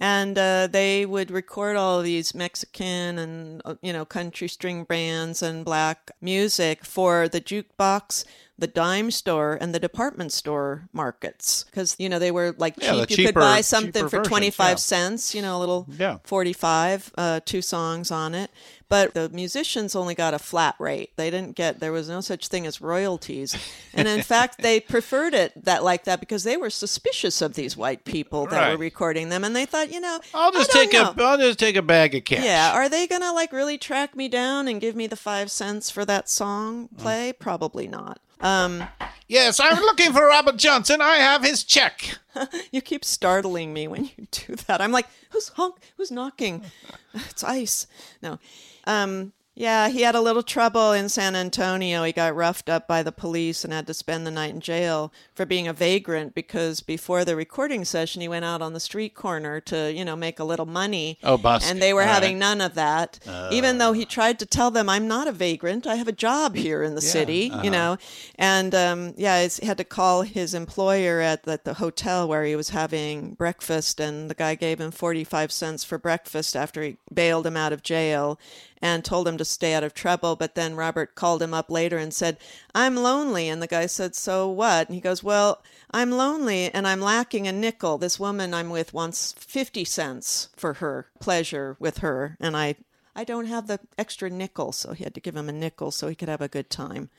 And uh, they would record all these Mexican and, uh, you know, country string bands and black music for the jukebox, the dime store, and the department store markets. Because, you know, they were like cheap. Yeah, the you could buy something for versions, 25 yeah. cents, you know, a little Yeah. 45, uh, two songs on it. But the musicians only got a flat rate. They didn't get, there was no such thing as royalties. And in [laughs] fact, they preferred it that like that because they were suspicious of these white people that were recording them. And they thought, you know, I'll just take know. a I'll just take a bag of cash. Yeah, are they gonna like really track me down and give me the five cents for that song play? Probably not. Um, Yes, I'm looking for Robert Johnson. I have his check. [laughs] you keep startling me when you do that. I'm like, who's honk? Who's knocking? [laughs] It's ice. No. Um, yeah, he had a little trouble in San Antonio. He got roughed up by the police and had to spend the night in jail for being a vagrant because before the recording session, he went out on the street corner to, you know, make a little money. Oh, busted. And they were All having right. none of that. Even though he tried to tell them, I'm not a vagrant. I have a job here in the city, uh-huh. you know. And um, yeah, he had to call his employer at the, the hotel where he was having breakfast, and the guy gave him 45 cents for breakfast after he bailed him out of jail and told him to stay out of trouble. But then Robert called him up later and said, I'm lonely. And the guy said, So what? And he goes, Well, I'm lonely and I'm lacking a nickel. This woman I'm with wants 50 cents for her pleasure with her. And I, I don't have the extra nickel. So he had to give him a nickel so he could have a good time.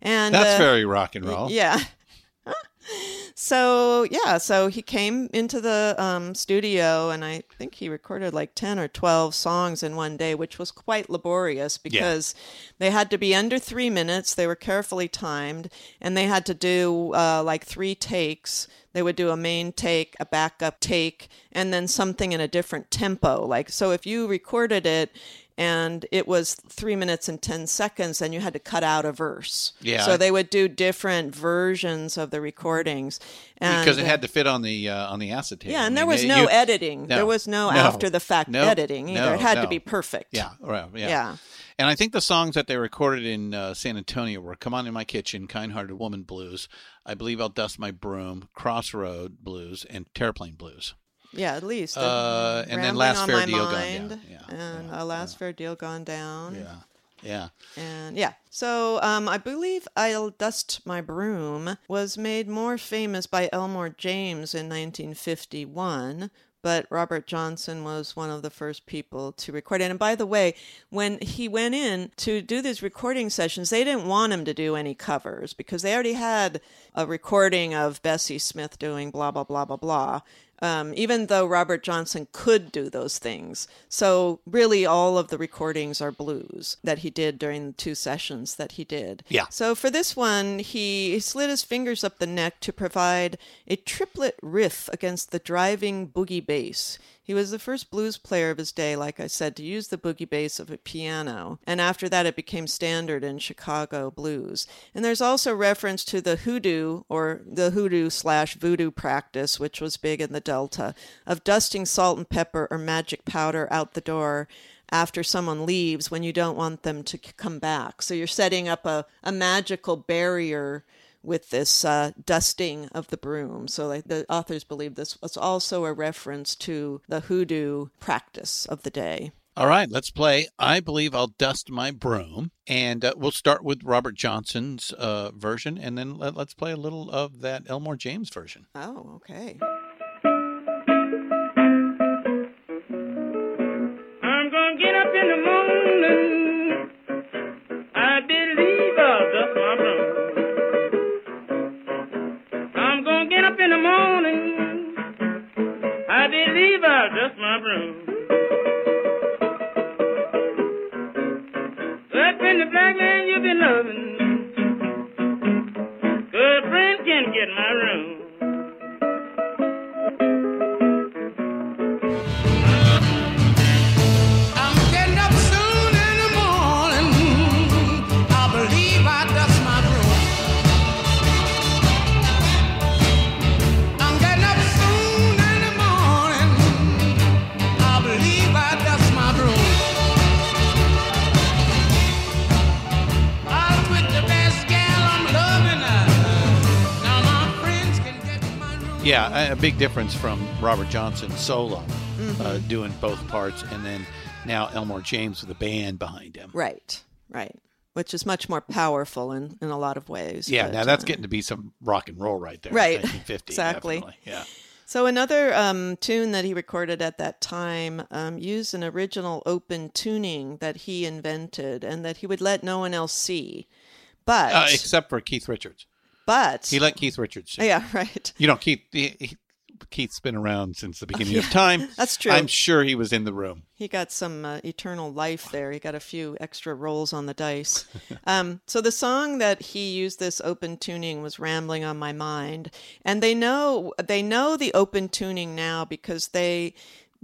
And That's uh, very rock and roll. yeah. So yeah, so he came into the um, studio, and I think he recorded like ten or twelve songs in one day, which was quite laborious because they had to be under three minutes. They were carefully timed, and they had to do uh, like three takes. They would do a main take, a backup take, and then something in a different tempo. Like so, if you recorded it and it was three minutes and 10 seconds, and you had to cut out a verse. Yeah. So they would do different versions of the recordings. And, because it had to fit on the uh, on the acetate. Yeah, and there mean, was no you- editing. No. There was no, No. after the fact No. editing either. It had to be perfect. Yeah, right, yeah. Yeah. And I think the songs that they recorded in uh, San Antonio were "Come On in My Kitchen," "Kind-Hearted Woman" blues. I believe "I'll Dust My Broom," "Crossroad" blues, and "Terraplane" blues. Yeah, at least. Uh, and then Last Fair Deal Gone Mind Down. Yeah, And a Last Fair Deal Gone Down. Yeah. Yeah. And yeah, so um, I believe I'll Dust My Broom was made more famous by Elmore James in 1951. But Robert Johnson was one of the first people to record it. And by the way, when he went in to do these recording sessions, they didn't want him to do any covers because they already had a recording of Bessie Smith doing blah, blah, blah, blah, blah um, even though Robert Johnson could do those things. So, really, all of the recordings are blues that he did during the two sessions that he did. Yeah. So, for this one, he slid his fingers up the neck to provide a triplet riff against the driving boogie bass. He was the first blues player of his day, like I said, to use the boogie bass of a piano. And after that, it became standard in Chicago blues. And there's also reference to the hoodoo or the hoodoo slash voodoo practice, which was big in the Delta, of dusting salt and pepper or magic powder out the door after someone leaves when you don't want them to come back. So you're setting up a, a magical barrier with this uh, dusting of the broom. So like, the authors believe this was also a reference to the hoodoo practice of the day. All right, let's play. I believe I'll dust my broom, and uh, we'll start with Robert Johnson's uh, version, and then let, us play a little of that Elmore James version. Oh, okay. I'll my broom. That been the black man you've been loving. Good friend can get my room. Yeah, a, a big difference from Robert Johnson solo, uh, doing both parts, and then now Elmore James with a band behind him. Right, right. Which is much more powerful in, in a lot of ways. Yeah, but, now that's uh, getting to be some rock and roll right there. Right, 1950, exactly. definitely, Yeah. So another um, tune that he recorded at that time um, used an original open tuning that he invented and that he would let no one else see. But Uh, except for Keith Richards. But He let Keith Richards sing. yeah, [laughs] right. You know, Keith. He, he- Keith's been around since the beginning of [laughs] time. That's true. I'm sure he was in the room. He got some uh, eternal life there. He got a few extra rolls on the dice. [laughs] um, so the song that he used this open tuning was "Rambling on My Mind," and they know they know the open tuning now because they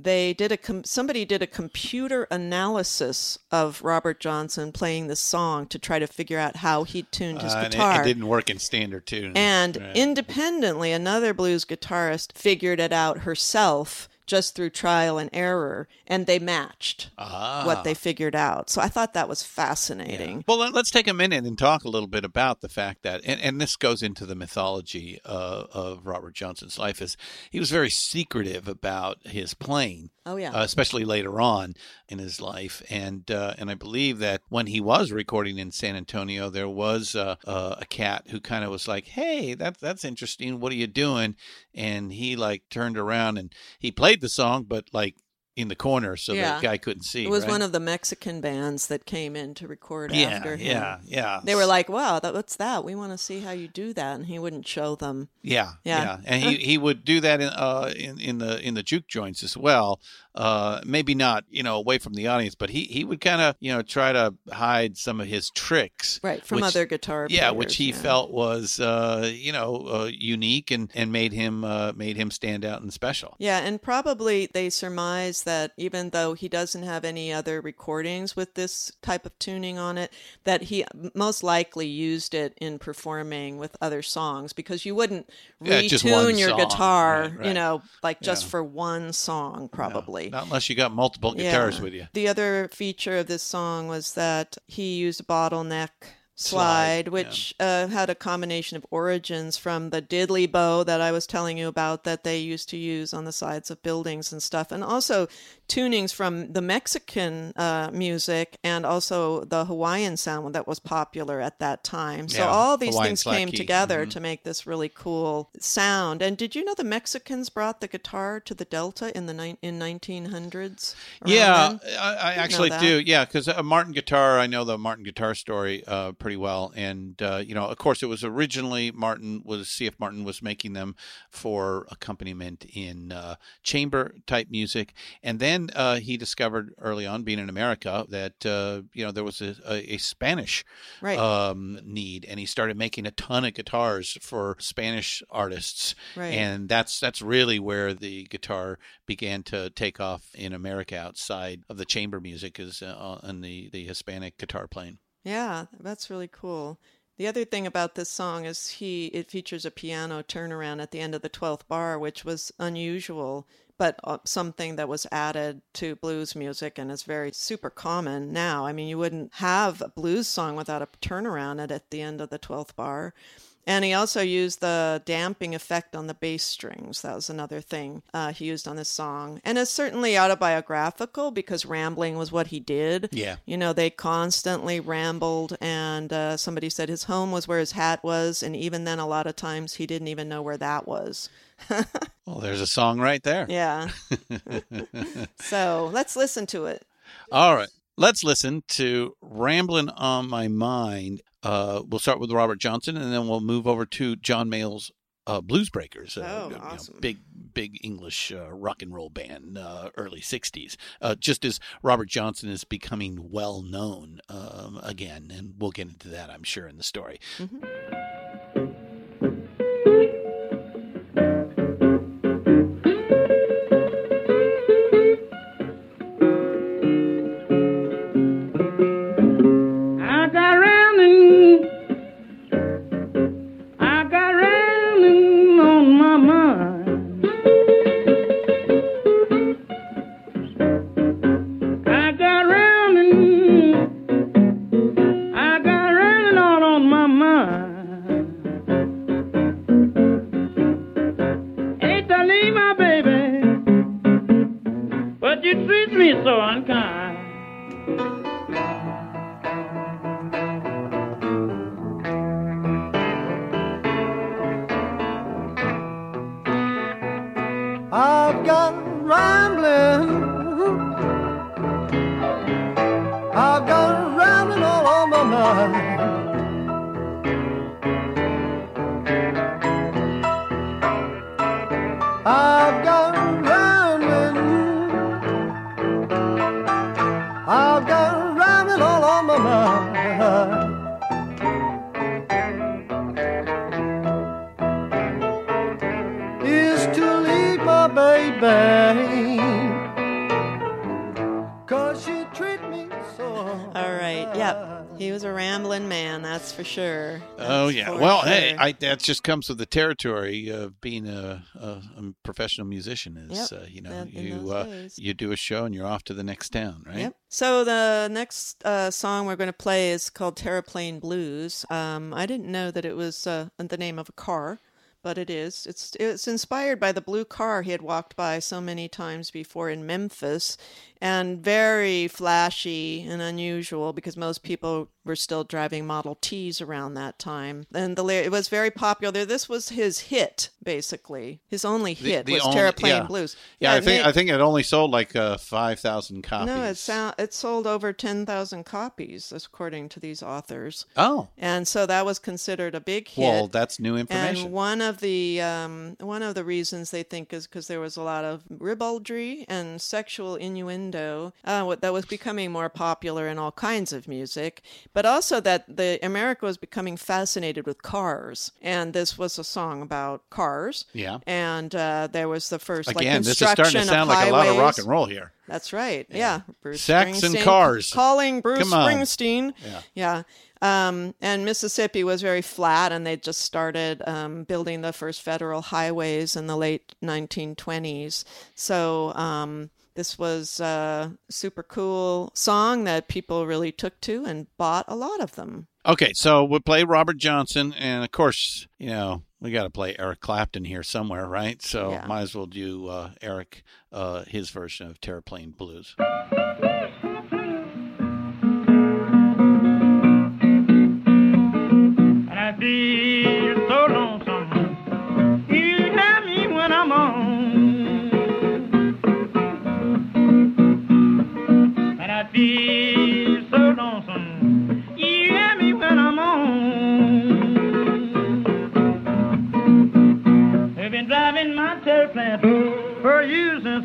they did a com- somebody did a computer analysis of Robert Johnson playing this song to try to figure out how he tuned his Uh, and it- guitar. it, didn't work in standard tune. And Right. independently, another blues guitarist figured it out herself just through trial and error, and they matched Ah. what they figured out. So I thought that was fascinating. Well, let- let's take a minute and talk a little bit about the fact that, and, and this goes into the mythology uh, of Robert Johnson's life, is he was very secretive about his playing. Oh, yeah. uh, especially later on in his life, and uh, and I believe that when he was recording in San Antonio, there was uh, uh, a cat who kind of was like, "Hey, that that's interesting. What are you doing?" And he like turned around and he played the song, but like in the corner, so Yeah. the guy couldn't see. It was right? one of the Mexican bands that came in to record Yeah, after him. yeah, yeah. They were like, "Wow, that, what's that? We want to see how you do that." And he wouldn't show them. Yeah, Yeah. yeah, and he, he would do that in uh in, in the in the juke joints as well. Uh, maybe not you know away from the audience, but he he would kind of you know try to hide some of his tricks, Right, from which- other guitar Yeah, which he yeah. felt was uh you know uh, unique and and made him uh, made him stand out and special. Yeah, and probably they surmise that even though he doesn't have any other recordings with this type of tuning on it, that he most likely used it in performing with other songs because you wouldn't Yeah, retune your song. guitar, Right, you know, like just Yeah. for one song, probably. Not unless you got multiple guitars with you. The other feature of this song was that he used a bottleneck slide, Slide, which uh, had a combination of origins from the diddley bow that I was telling you about that they used to use on the sides of buildings and stuff, and also tunings from the Mexican uh, music and also the Hawaiian sound that was popular at that time. So Yeah, all these Hawaiian things came key. together Mhm. to make this really cool sound. And did you know the Mexicans brought the guitar to the Delta in the ni- in 1900s? Yeah. I, I actually do. Yeah, because uh, Martin Guitar, I know the Martin Guitar story uh, pretty well, and uh, you know, of course, it was originally Martin was C.F. Martin was making them for accompaniment in uh, chamber type music, and then uh, he discovered early on, being in America, that uh, you know there was a, a, a Spanish Right. um, need, and he started making a ton of guitars for Spanish artists, Right. and that's that's really where the guitar began to take off in America outside of the chamber music is uh, on the the Hispanic guitar playing. Yeah, that's really cool. The other thing about this song is he it features a piano turnaround at the end of the 12th bar, which was unusual, but uh, something that was added to blues music and is very super common now. I mean, you wouldn't have a blues song without a turnaround at, at the end of the 12th bar. And he also used the damping effect on the bass strings. That was another thing uh, he used on this song. And it's certainly autobiographical because rambling was what he did. Yeah. You know, they constantly rambled, and uh, somebody said his home was where his hat was. And even then, a lot of times, he didn't even know where that was. [laughs] Well, there's a song right there. Yeah. [laughs] so let's listen to it. All right. Let's listen to Ramblin' on My Mind. Uh, we'll start with Robert Johnson and then we'll move over to John Mayall's uh, Blues Breakers. Uh, Oh, you know, big, big English uh, rock and roll band, uh, early 60s. Uh, just as Robert Johnson is becoming well known um, again. And we'll get into that, I'm sure, in the story. I just comes with the territory of being a, a, a professional musician. Is Yep, uh, you know that- in you uh, you do a show and you're off to the next town, right? Yep. So the next uh, song we're going to play is called Terraplane Blues. Um, I didn't know that it was uh, the name of a car, but it is. It's it's inspired by the blue car he had walked by so many times before in Memphis, and very flashy and unusual because most people were still driving Model Ts around that time. And the it was very popular. This was his hit, basically. His only hit the was only- Terraplane yeah. Blues. Yeah, I think made- I think it only sold like uh, five thousand copies. no, it, sound, it sold over 10,000 copies, according to these authors. Oh. And so that was considered a big hit. Well, that's new information. And one of the um, one of the reasons they think is because there was a lot of ribaldry and sexual innuendo uh, that was becoming more popular in all kinds of music, but also that the America was becoming fascinated with cars, and this was a song about cars. Yeah. And uh, there was the first like Again, this is starting to sound like a lot of rock and roll here. That's right. Yeah. Bruce Sex and Springsteen cars. Calling Bruce Springsteen. Yeah. Yeah. Um, and Mississippi was very flat, and they just started um, building the first federal highways in the late 1920s. So um, this was a super cool song that people really took to and bought a lot of them. Okay, so we'll play Robert Johnson, and of course, you know, we got to play Eric Clapton here somewhere, right? So Yeah. might as well do uh, Eric, uh, his version of Terraplane Blues.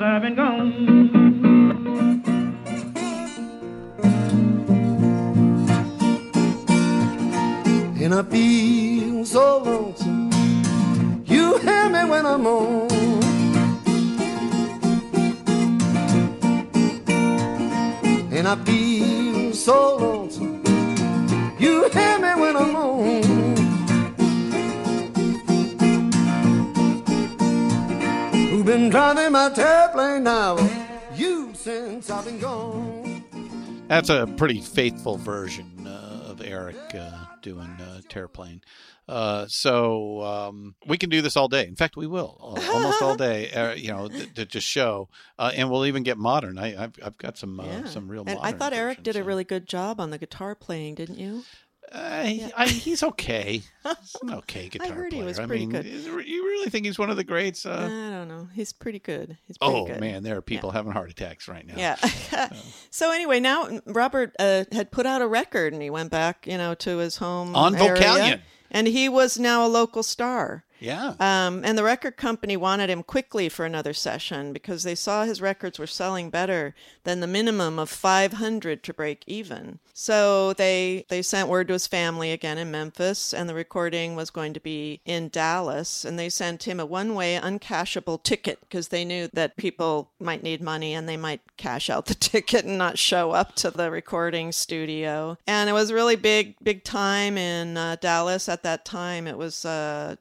You since I've been gone. And I feel so lonesome. You hear me when I'm on. And I feel so lonesome. You hear me when I'm on. Been driving my airplane now? You since I've been gone. That's a pretty faithful version uh, of Eric uh, doing uh. Uh, so um, we can do this all day. In fact, we will uh, almost all day. [laughs] Uh, you know, th- to just show, uh, and we'll even get modern. I, I've, I've got some uh, Yeah. some real And modern. I thought Eric did a really good job on the guitar playing, didn't you? Uh, he- I, he's okay. He's an okay [laughs] guitar heard he player. was I pretty mean, good. is- you really think he's one of the greats? I Uh, don't know. He's pretty good. He's pretty oh good. man, there are people having heart attacks right now. Yeah. [laughs] [laughs] so anyway, now Robert uh, had put out a record, and he went back, you know, to his home On area, Vocalion. and he was now a local star. Yeah. Um, and the record company wanted him quickly for another session because they saw his records were selling better than the minimum of 500 to break even. So they they sent word to his family again in Memphis, and the recording was going to be in Dallas. And they sent him a one-way uncashable ticket because they knew that people might need money and they might cash out the [laughs] ticket and not show up to the recording studio. And it was really big big time in uh, Dallas at that time. It was uh,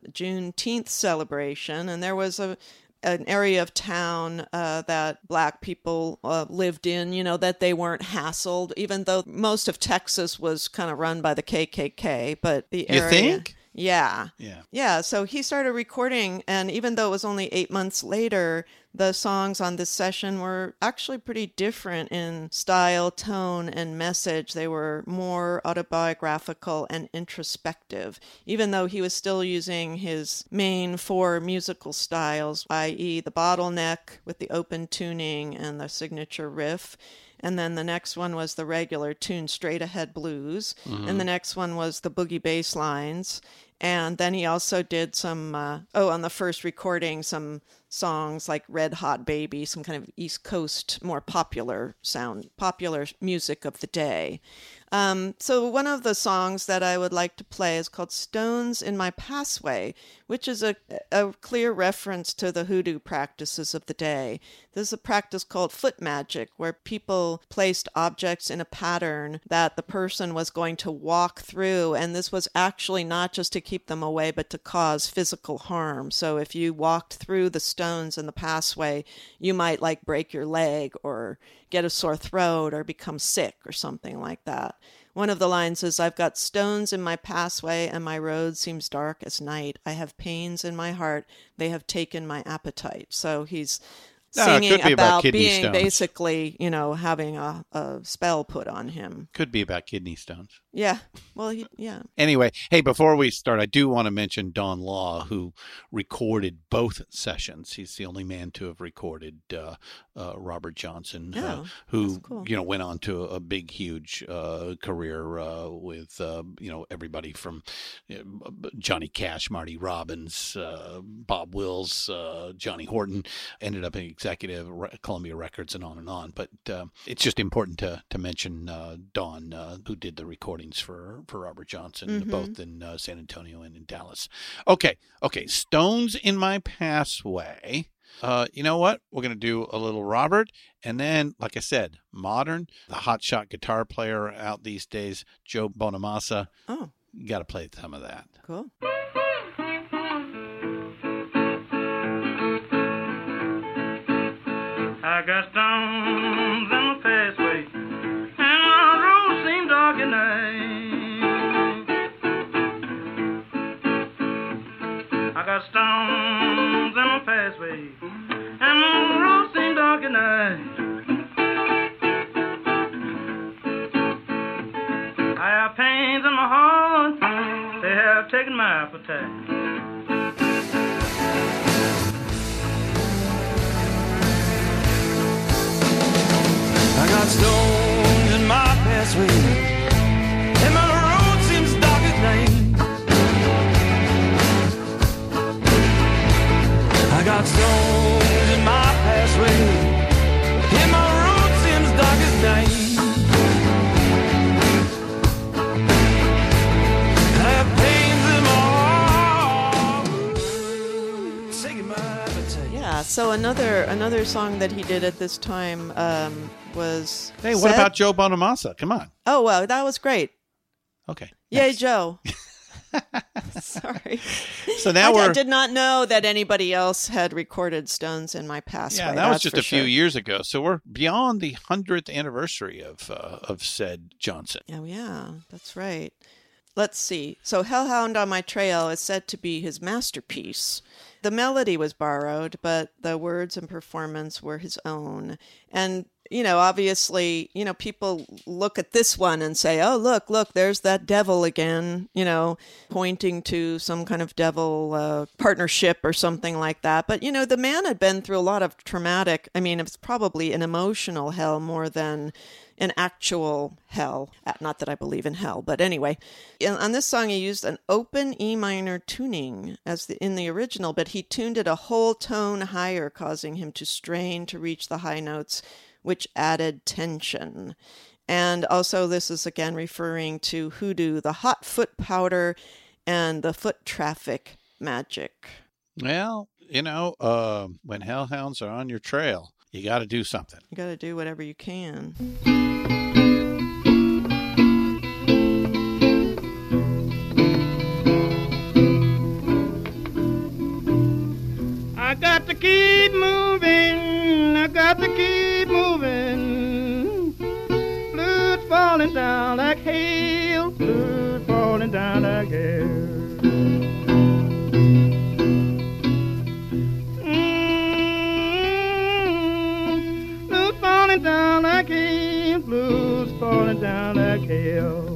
Juneteenth celebration, and there was a an area of town uh, that black people uh, lived in, you know, that they weren't hassled, even though most of Texas was kind of run by the KKK. But the area. You think? Yeah. Yeah. Yeah. So he started recording, and even though it was only eight months later, the songs on this session were actually pretty different in style, tone, and message. They were more autobiographical and introspective, even though he was still using his main four musical styles, i.e., the bottleneck with the open tuning and the signature riff. And then the next one was the regular tune straight ahead blues. Mhm. And the next one was the boogie bass lines. And then he also did some, uh, oh, on the first recording, some songs like Red Hot Baby, some kind of East Coast, more popular sound, popular music of the day. Um, so one of the songs that I would like to play is called Stones in My Passway, which is a, a clear reference to the hoodoo practices of the day. This is a practice called foot magic, where people placed objects in a pattern that the person was going to walk through. And this was actually not just to keep them away, but to cause physical harm. So if you walked through the stones in the passway, you might like break your leg or get a sore throat or become sick or something like that. One of the lines is I've got stones in my pathway and my road seems dark as night. I have pains in my heart. They have taken my appetite. So he's ah, singing could be about about, being stones. basically, you know, having a, a spell put on him. Could be about kidney stones. Yeah. Well, he, yeah. Anyway, hey, before we start, I do want to mention Don Law, who recorded both sessions. He's the only man to have recorded uh, uh, Robert Johnson, uh, Oh, who that's cool. you know went on to a big, huge uh, career uh, with uh, you know everybody from uh, Johnny Cash, Marty Robbins, uh, Bob Wills, uh, Johnny Horton. Ended up an executive Re- Columbia Records and on and on. But uh, it's just important to to mention uh, Don, uh, who did the recordings for for Robert Johnson, Mhm. both in uh, San Antonio and in Dallas. Okay, okay, Stones in my pathway. Uh, you know what? We're gonna do a little Robert, and then, like I said, modern, the hotshot guitar player out these days, Joe Bonamassa. Oh, You got to play some of that. cool. I got stones in my pathway, and my road seemed dark at night. I have pains in my heart, they have taken my appetite. I got stones So another another song that he did at this time um, was. Hey, what about Joe Bonamassa? Come on. Oh well, that was great. Okay. Yay, Joe. [laughs] Sorry. So now I, I we're did not know that anybody else had recorded Stones in my past. yeah, that was just a few years ago. So we're beyond the hundredth anniversary of uh, of said Johnson. Oh yeah, that's right. Let's see. So Hellhound on My Trail is said to be his masterpiece. The melody was borrowed, but the words and performance were his own. And you know, obviously, you know, people look at this one and say, "Oh, look, look, there's that devil again," you know, pointing to some kind of devil uh, partnership or something like that. But you know, the man had been through a lot of traumatic. I mean, it's probably an emotional hell more than an actual hell. Uh, Not that I believe in hell, but anyway, on this song he used an open E minor tuning as the, in the original, but he tuned it a whole tone higher, causing him to strain to reach the high notes, which added tension. And also, this is again referring to hoodoo, the hot foot powder, and the foot traffic magic. Well, you know, uh, when hellhounds are on your trail, you got to do something. You got to do whatever you can. I got to keep moving. I got to keep moving. Blood falling down like hail. Blood falling down like hail. Blood falling down like hail.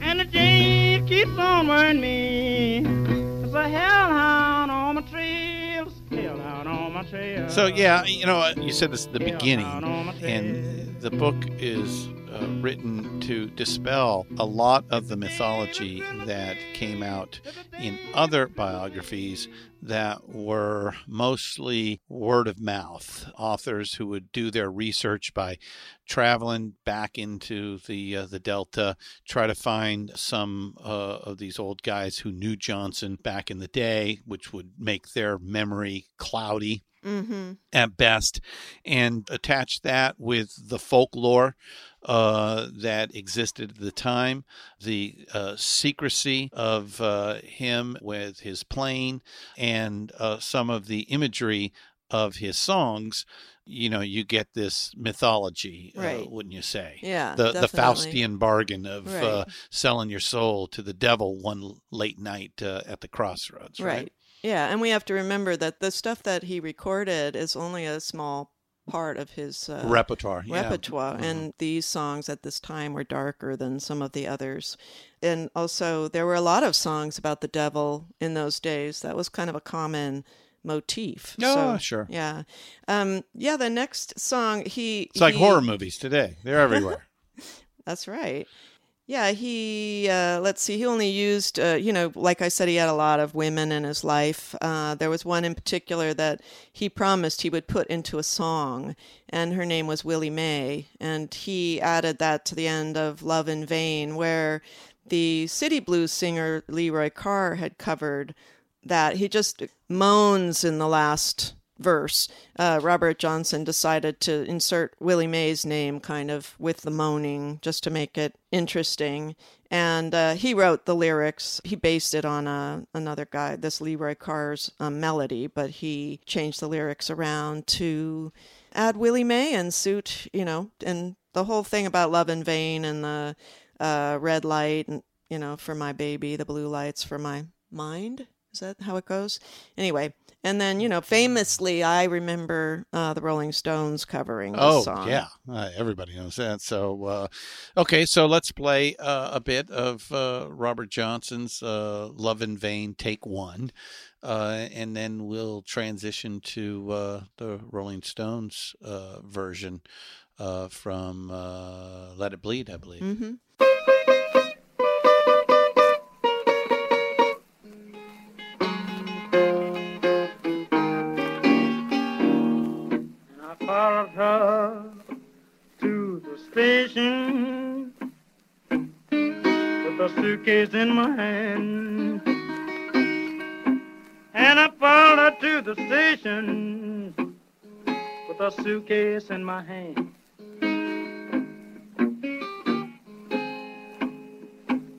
And the day keeps on wearing me. It's a hellhound on my trails. Hellhound on my trail. So yeah, you know, you said this at the beginning, and the book is written to dispel a lot of the mythology that came out in other biographies that were mostly word of mouth. Authors who would do their research by traveling back into the uh, the Delta, try to find some uh, of these old guys who knew Johnson back in the day, which would make their memory cloudy Mm-hmm. at best, and attach that with the folklore uh, that existed at the time, the uh, secrecy of uh, him with his plane, and uh, some of the imagery of his songs. You know, you get this mythology, Right. uh, wouldn't you say? Yeah, the the. Faustian bargain of uh, selling your soul to the devil one late night uh, at the crossroads, right? Right. Yeah, and we have to remember that the stuff that he recorded is only a small part of his uh, Repertoire, yeah. Repertoire, Mhm. and these songs at this time were darker than some of the others. And also, there were a lot of songs about the devil in those days. That was kind of a common motif. Oh, So, sure. Yeah. Um, yeah. The next song he It's like he- horror movies today; they're everywhere. [laughs] That's right. Yeah, he, uh, let's see, he only used, uh, you know, like I said, he had a lot of women in his life. Uh, there was one in particular that he promised he would put into a song, and her name was Willie Mae. And he added that to the end of Love in Vain, where the city blues singer Leroy Carr had covered that. He just moans in the last verse, uh, Robert Johnson decided to insert Willie Mae's name kind of with the moaning just to make it interesting. And uh, he wrote the lyrics. He based it on a, another guy, this Leroy Carr's um, melody, but he changed the lyrics around to add Willie Mae and suit, you know, and the whole thing about Love in Vain and the uh, red light, and, you know, for my baby, the blue lights for my mind. Is that how it goes? Anyway, and then, you know, famously, I remember uh, the Rolling Stones covering this Oh, song. yeah. Uh, everybody knows that. So, uh, okay, so let's play uh, a bit of uh, Robert Johnson's uh, Love in Vain, take one. Uh, and then we'll transition to uh, the Rolling Stones uh, version uh, from uh, Let It Bleed, I believe. hmm in my hand. And I followed to the station with a suitcase in my hand.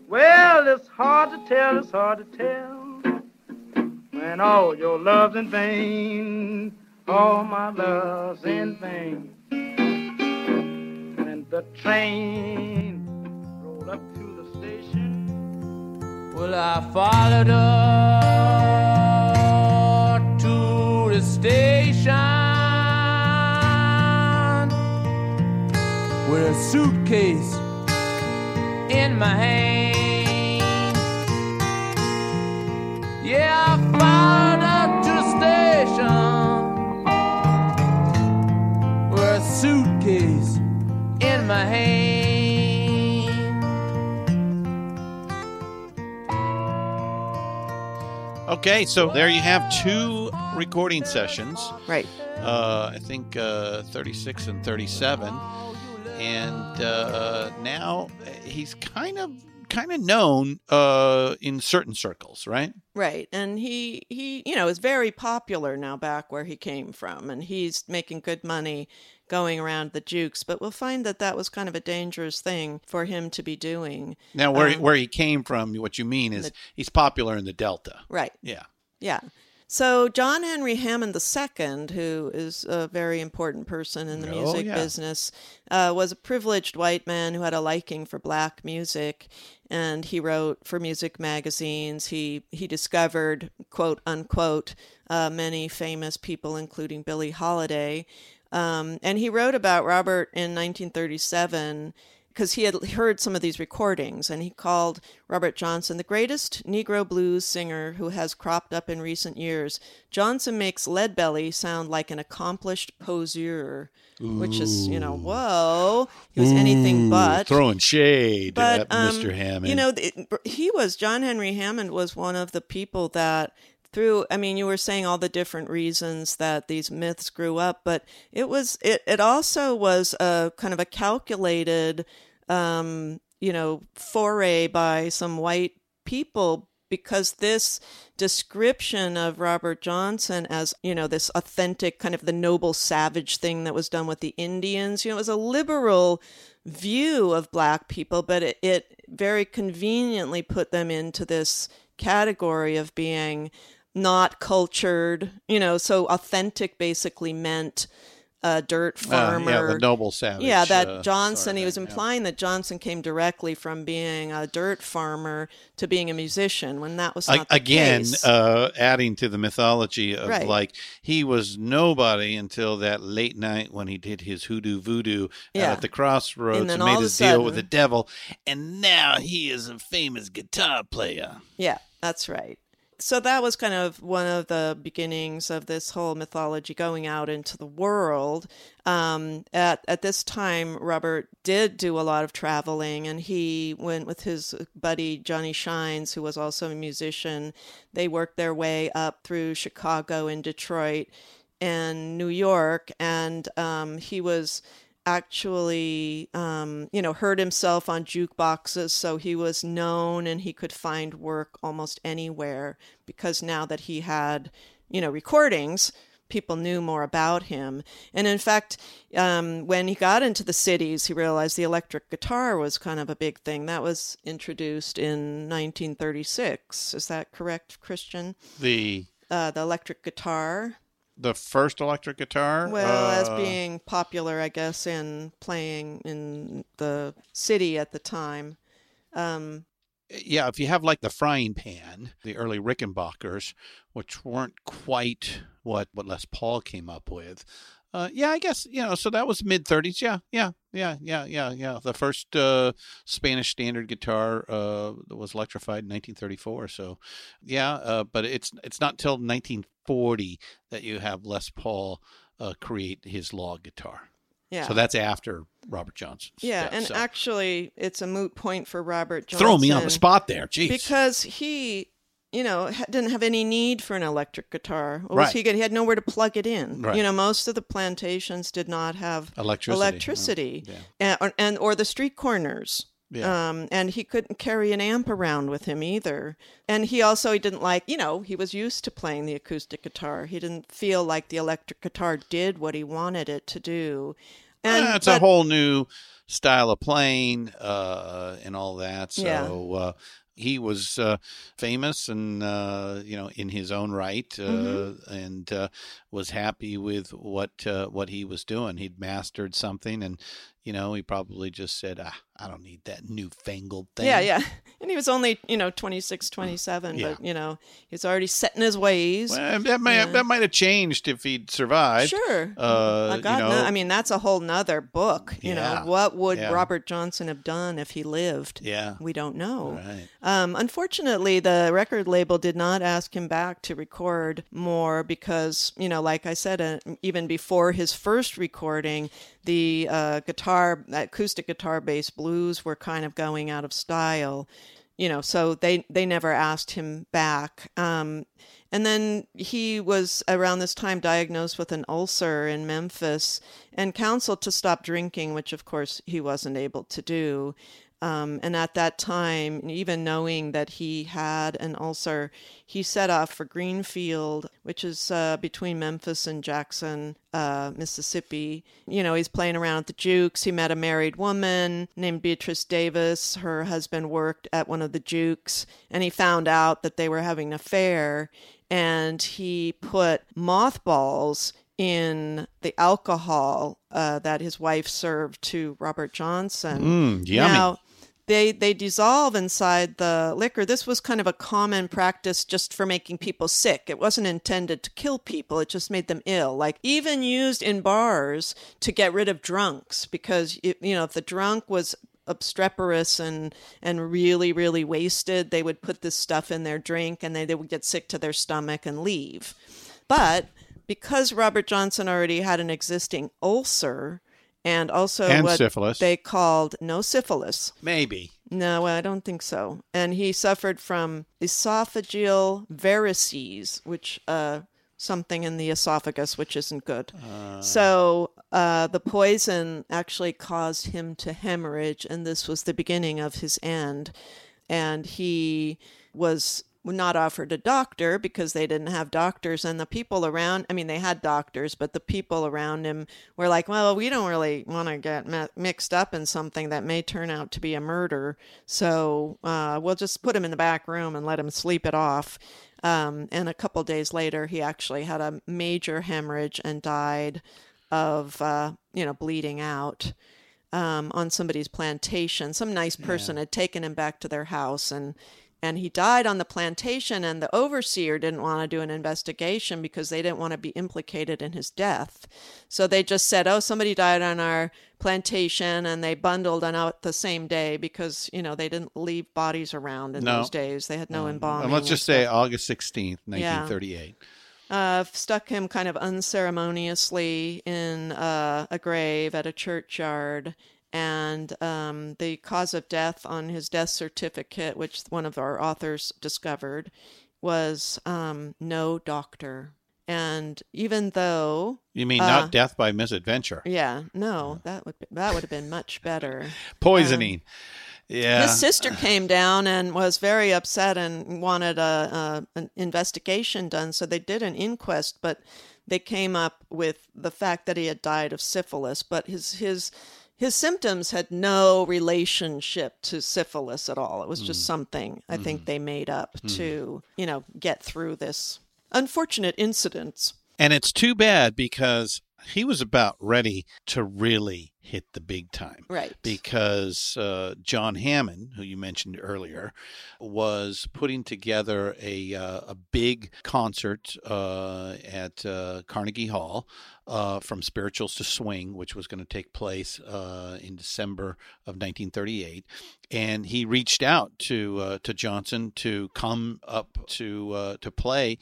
Well, it's hard to tell, it's hard to tell when all your love's in vain, all my love's in vain. And the train Well, I followed her to the station with a suitcase in my hand. Yeah, I followed Okay, so there you have two recording sessions. Right. Uh, I think uh, 36 and 37. And uh, now he's kind of kind of known uh, in certain circles, right? Right. And he, he, you know, is very popular now back where he came from. And he's making good money going around the jukes. But we'll find that that was kind of a dangerous thing for him to be doing. Now, where he, Um, where he came from, what you mean is the- he's popular in the Delta. Right. Yeah. Yeah. So John Henry Hammond II, who is a very important person in the Oh, music yeah. business, uh, was a privileged white man who had a liking for black music, and he wrote for music magazines. He he discovered quote unquote uh, many famous people, including Billie Holiday, um, and he wrote about Robert in 1937 because he had heard some of these recordings and he called Robert Johnson the greatest Negro blues singer who has cropped up in recent years. Johnson makes Leadbelly sound like an accomplished poseur, which is, you know, whoa, he was anything but. throwing shade But, that um, Mr. Hammond. You know, th- he was, John Henry Hammond was one of the people that through i mean you were saying all the different reasons that these myths grew up but it was it, it also was a kind of a calculated um you know foray by some white people because this description of Robert Johnson as, you know, this authentic kind of the noble savage thing that was done with the Indians, you know, it was a liberal view of black people, but it, it very conveniently put them into this category of being not cultured, you know, so authentic basically meant a dirt Uh, farmer. yeah, the noble savage. Yeah, that uh, Johnson, sort of he was thing, yeah. implying that Johnson came directly from being a dirt farmer to being a musician when that was not the again uh, adding to the mythology of Right. like he was nobody until that late night when he did his hoodoo voodoo Yeah. at the crossroads And and, made a his deal with the devil and now he is a famous guitar player Yeah, that's right. So that was kind of one of the beginnings of this whole mythology going out into the world. Um, at at this time, Robert did do a lot of traveling, and he went with his buddy Johnny Shines, who was also a musician. They worked their way up through Chicago and Detroit and New York, and um, he was actually, um, you know, heard himself on jukeboxes, so he was known and he could find work almost anywhere because now that he had, you know, recordings, people knew more about him. And in fact, um, when he got into the cities, he realized the electric guitar was kind of a big thing. That was introduced in 1936. Is that correct, Christian? The uh, the electric guitar. The first electric guitar? Well, as Uh, being popular, I guess, in playing in the city at the time. Um, yeah, if you have like the frying pan, the early Rickenbackers, which weren't quite what, what Les Paul came up with. Uh, yeah, I guess, you know, so that was mid 30s. Yeah, yeah, yeah, yeah, yeah, yeah. The first uh, Spanish standard guitar uh, was electrified in 1934. So, yeah, uh, but it's it's not till 1940 that you have Les Paul uh, create his log guitar. Yeah. So that's after Robert Johnson. yeah, and actually, it's a moot point for Robert Johnson. Throw me on the spot there. Jeez. Because he, you know, didn't have any need for an electric guitar. What was Right. he get? He had nowhere to plug it in. Right. You know, most of the plantations did not have Electricity. electricity. Yeah. And, or, and or the street corners. Yeah. Um, and he couldn't carry an amp around with him either. And he also he didn't like, you know, he was used to playing the acoustic guitar. He didn't feel like the electric guitar did what he wanted it to do. And it's but- a whole new style of playing uh, and all that. So Yeah. uh, he was uh, famous and uh, you know in his own right, uh, Mhm. and uh, was happy with what uh, what he was doing. He'd mastered something, and you know he probably just said, ah, "I don't need that newfangled thing." Yeah, yeah. [laughs] And he was only, you know, 26, 27, Yeah. but, you know, he's already set in his ways. Well, that might that might have changed if he'd survived. Sure. Uh, I got you no, know, I mean, that's a whole nother book. You Yeah. know, what would Yeah. Robert Johnson have done if he lived? Yeah. We don't know. Right. Um, unfortunately, the record label did not ask him back to record more because, you know, like I said, uh, even before his first recording, the uh, guitar, acoustic guitar based blues were kind of going out of style. You know, so they they never asked him back. Um, and then he was around this time diagnosed with an ulcer in Memphis and counseled to stop drinking, which of course he wasn't able to do. Um, and at that time, even knowing that he had an ulcer, he set off for Greenfield, which is uh, between Memphis and Jackson, uh, Mississippi. You know, he's playing around at the Jukes. He met a married woman named Beatrice Davis. Her husband worked at one of the Jukes, and he found out that they were having an affair. And he put mothballs in the alcohol uh, that his wife served to Robert Johnson. Mm, yummy. Now, they they dissolve inside the liquor. This was kind of a common practice just for making people sick. It wasn't intended to kill people. It just made them ill. Like even used in bars to get rid of drunks because it, you know if the drunk was obstreperous and and really really wasted, they would put this stuff in their drink and they, they would get sick to their stomach and leave. But because Robert Johnson already had an existing ulcer and also And what syphilis. they called no syphilis. Maybe. No, I don't think so. And he suffered from esophageal varices, which uh something in the esophagus which isn't good. so uh, the poison actually caused him to hemorrhage, and this was the beginning of his end. And he was not offered a doctor because they didn't have doctors. And the people around i mean they had doctors but the people around him were like well we don't really want to get mi- mixed up in something that may turn out to be a murder. So uh, we'll just put him in the back room and let him sleep it off. Um, and a couple days later he actually had a major hemorrhage and died of uh, you know bleeding out um, on somebody's plantation. Some nice person had taken him back to their house and and he died on the plantation and the overseer didn't want to do an investigation because they didn't want to be implicated in his death. So they just said, "Oh, somebody died on our plantation and they bundled and out the same day because you know they didn't leave bodies around in No. those days. They had no embalming. And let's just say August 16th, Yeah. 1938. uh, stuck him kind of unceremoniously in uh, a grave at a churchyard. And um, the cause of death on his death certificate, which one of our authors discovered, was um, no doctor. And even though You mean uh, not death by misadventure? Yeah, no, that would be, that would have been much better. [laughs] Poisoning. yeah. His sister came down and was very upset and wanted a, a an investigation done. So they did an inquest, but they came up with the fact that he had died of syphilis. But his his his symptoms had no relationship to syphilis at all. It was just something I think they made up to you know get through this unfortunate incident. And it's too bad because he was about ready to really hit the big time. Right. Because uh, John Hammond, who you mentioned earlier, was putting together a, uh, a big concert uh, at uh, Carnegie Hall uh, from Spirituals to Swing, which was going to take place uh, in December of 1938. And he reached out to uh, to Johnson to come up to uh, to play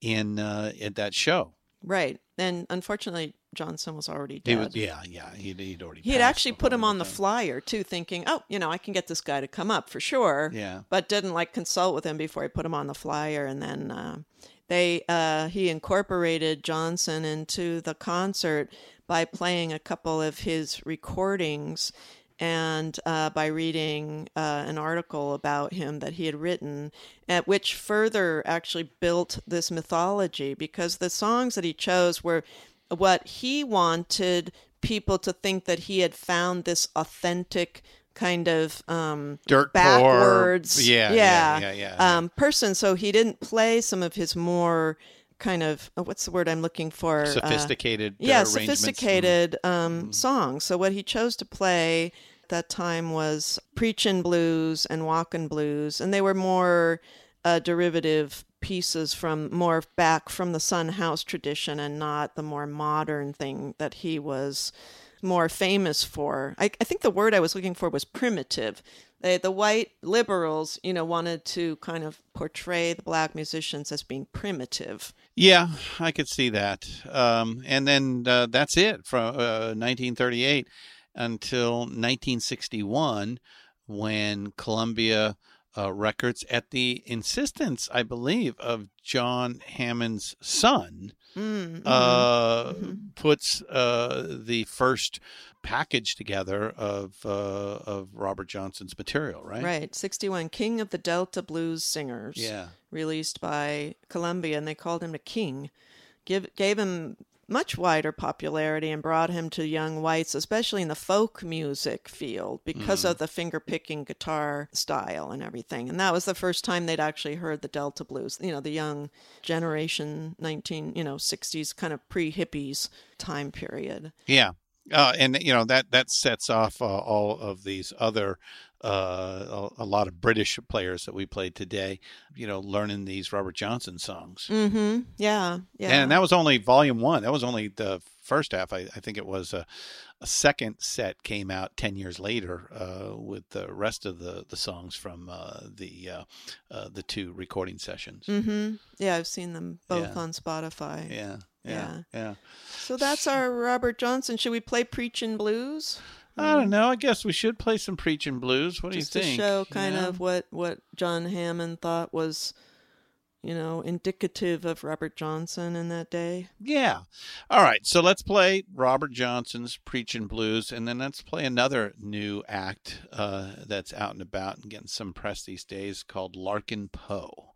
in uh, at that show. Right. And unfortunately, Johnson was already dead. He was, yeah, yeah, he'd, he'd already. He had actually put him on the flyer too, thinking, "Oh, you know, I can get this guy to come up for sure." Yeah. But didn't like consult with him before he put him on the flyer, and then uh, they uh, he incorporated Johnson into the concert by playing a couple of his recordings and uh, by reading uh, an article about him that he had written, at which further actually built this mythology because the songs that he chose were what he wanted people to think that he had found this authentic kind of um, Dirt poor- backwards, yeah, yeah, yeah, yeah, Um, person. So he didn't play some of his more kind of uh, what's the word I'm looking for? Uh, Sophisticated, uh, yeah. Mm-hmm. sophisticated um, songs. So what he chose to play at that time was preachin' blues and walkin' blues, and they were more uh, derivative pieces from more back from the Son House tradition and not the more modern thing that he was more famous for. I, I think the word I was looking for was primitive. They, the white liberals, you know, wanted to kind of portray the black musicians as being primitive. Yeah, I could see that. Um, and then uh, that's it from uh, 1938 until 1961, when Columbia uh, Records, at the insistence, I believe, of John Hammond's son, Mm, uh, puts uh, the first package together of uh, of Robert Johnson's material. Right. Right. 61, King of the Delta Blues Singers. Yeah. Released by Columbia, and they called him a king. Give, gave him much wider popularity and brought him to young whites, especially in the folk music field, because Mm. of the finger picking guitar style and everything. And that was the first time they'd actually heard the Delta blues, you know, the young generation, 19, you know, 60s kind of pre hippies time period. Yeah. Uh, and you know that that sets off uh, all of these other uh, a, a lot of British players that we played today. You know, learning these Robert Johnson songs, Mm hmm. Yeah. Yeah. and that was only volume one. That was only the first half. I, I think it was a, a second set came out ten years later uh, with the rest of the, the songs from uh, the uh, uh, the two recording sessions. Mm-hmm. Yeah, I've seen them both Yeah. on Spotify. Yeah, yeah, yeah. So that's our Robert Johnson. Should we play Preachin' Blues? I don't know. I guess we should play some preaching blues. What do Just you to think? show kind of what, what John Hammond thought was, you know, indicative of Robert Johnson in that day. Yeah. All right. So let's play Robert Johnson's Preaching Blues, and then let's play another new act uh, that's out and about and getting some press these days called Larkin Poe.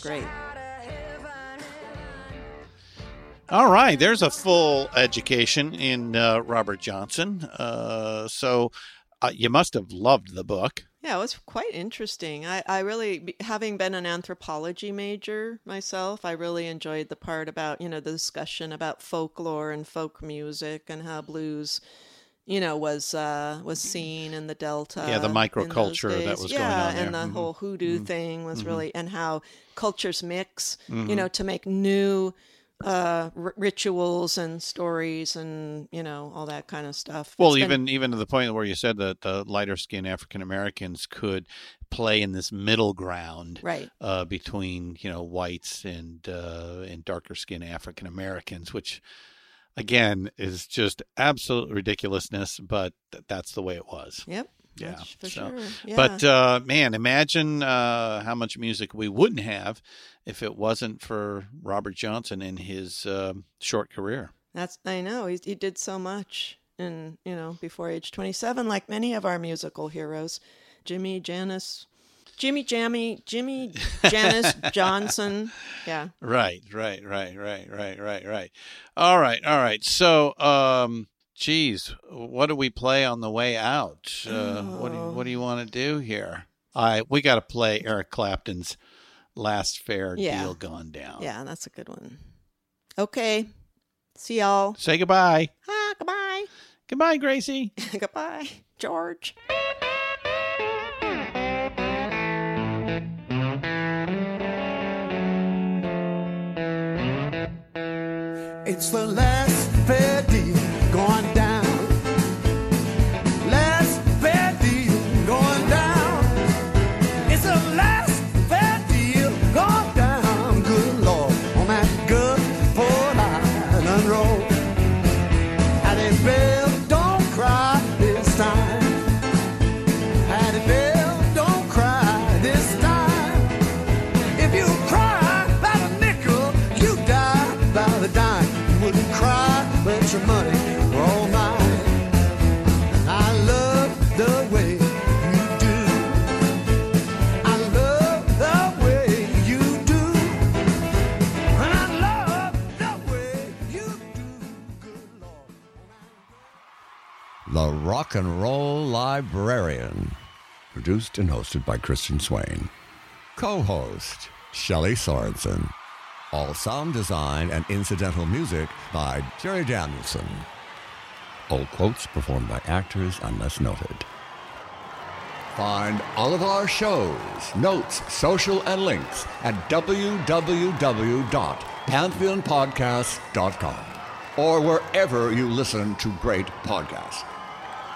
Great. All right, there's a full education in uh, Robert Johnson. Uh, so uh, you must have loved the book. Yeah, it was quite interesting. I, I really, having been an anthropology major myself, I really enjoyed the part about, you know, the discussion about folklore and folk music and how blues, you know, was uh, was seen in the Delta. Yeah, the microculture that was yeah, going on and there. the Mhm. whole hoodoo Mhm. thing was Mhm. really, and how cultures mix, you Mhm. know, to make new uh r- rituals and stories and you know all that kind of stuff Well, It's been- even even to the point where you said that the lighter skinned African Americans could play in this middle ground, Right. uh, between you know whites and uh, and darker skinned African Americans, which again is just absolute ridiculousness, but th- that's the way it was. Yep. Yeah, for so- sure. But Yeah. uh, man, imagine uh, how much music we wouldn't have if it wasn't for Robert Johnson in his um short career. That's I know he he did so much, and you know before age twenty seven, like many of our musical heroes, Jimmy Janis, Jimmy Jammy, Jimmy [laughs] Janis Johnson. Yeah, Right, right, right, right, right, right, right. All right, all right. So, um, geez, what do we play on the way out? Uh, What do you, what do you want to do here? I we got to play Eric Clapton's "Last Fair Yeah. Deal Gone Down." yeah, that's a good one. Okay, see y'all. Say goodbye. Ah, goodbye. Goodbye, Gracie. [laughs] goodbye, George. It's the last Produced and hosted by Christian Swain. Co host Shelley Sorensen. All sound design and incidental music by Jerry Danielson. All quotes performed by actors unless noted. Find all of our shows, notes, social, and links at www.pantheonpodcast.com or wherever you listen to great podcasts.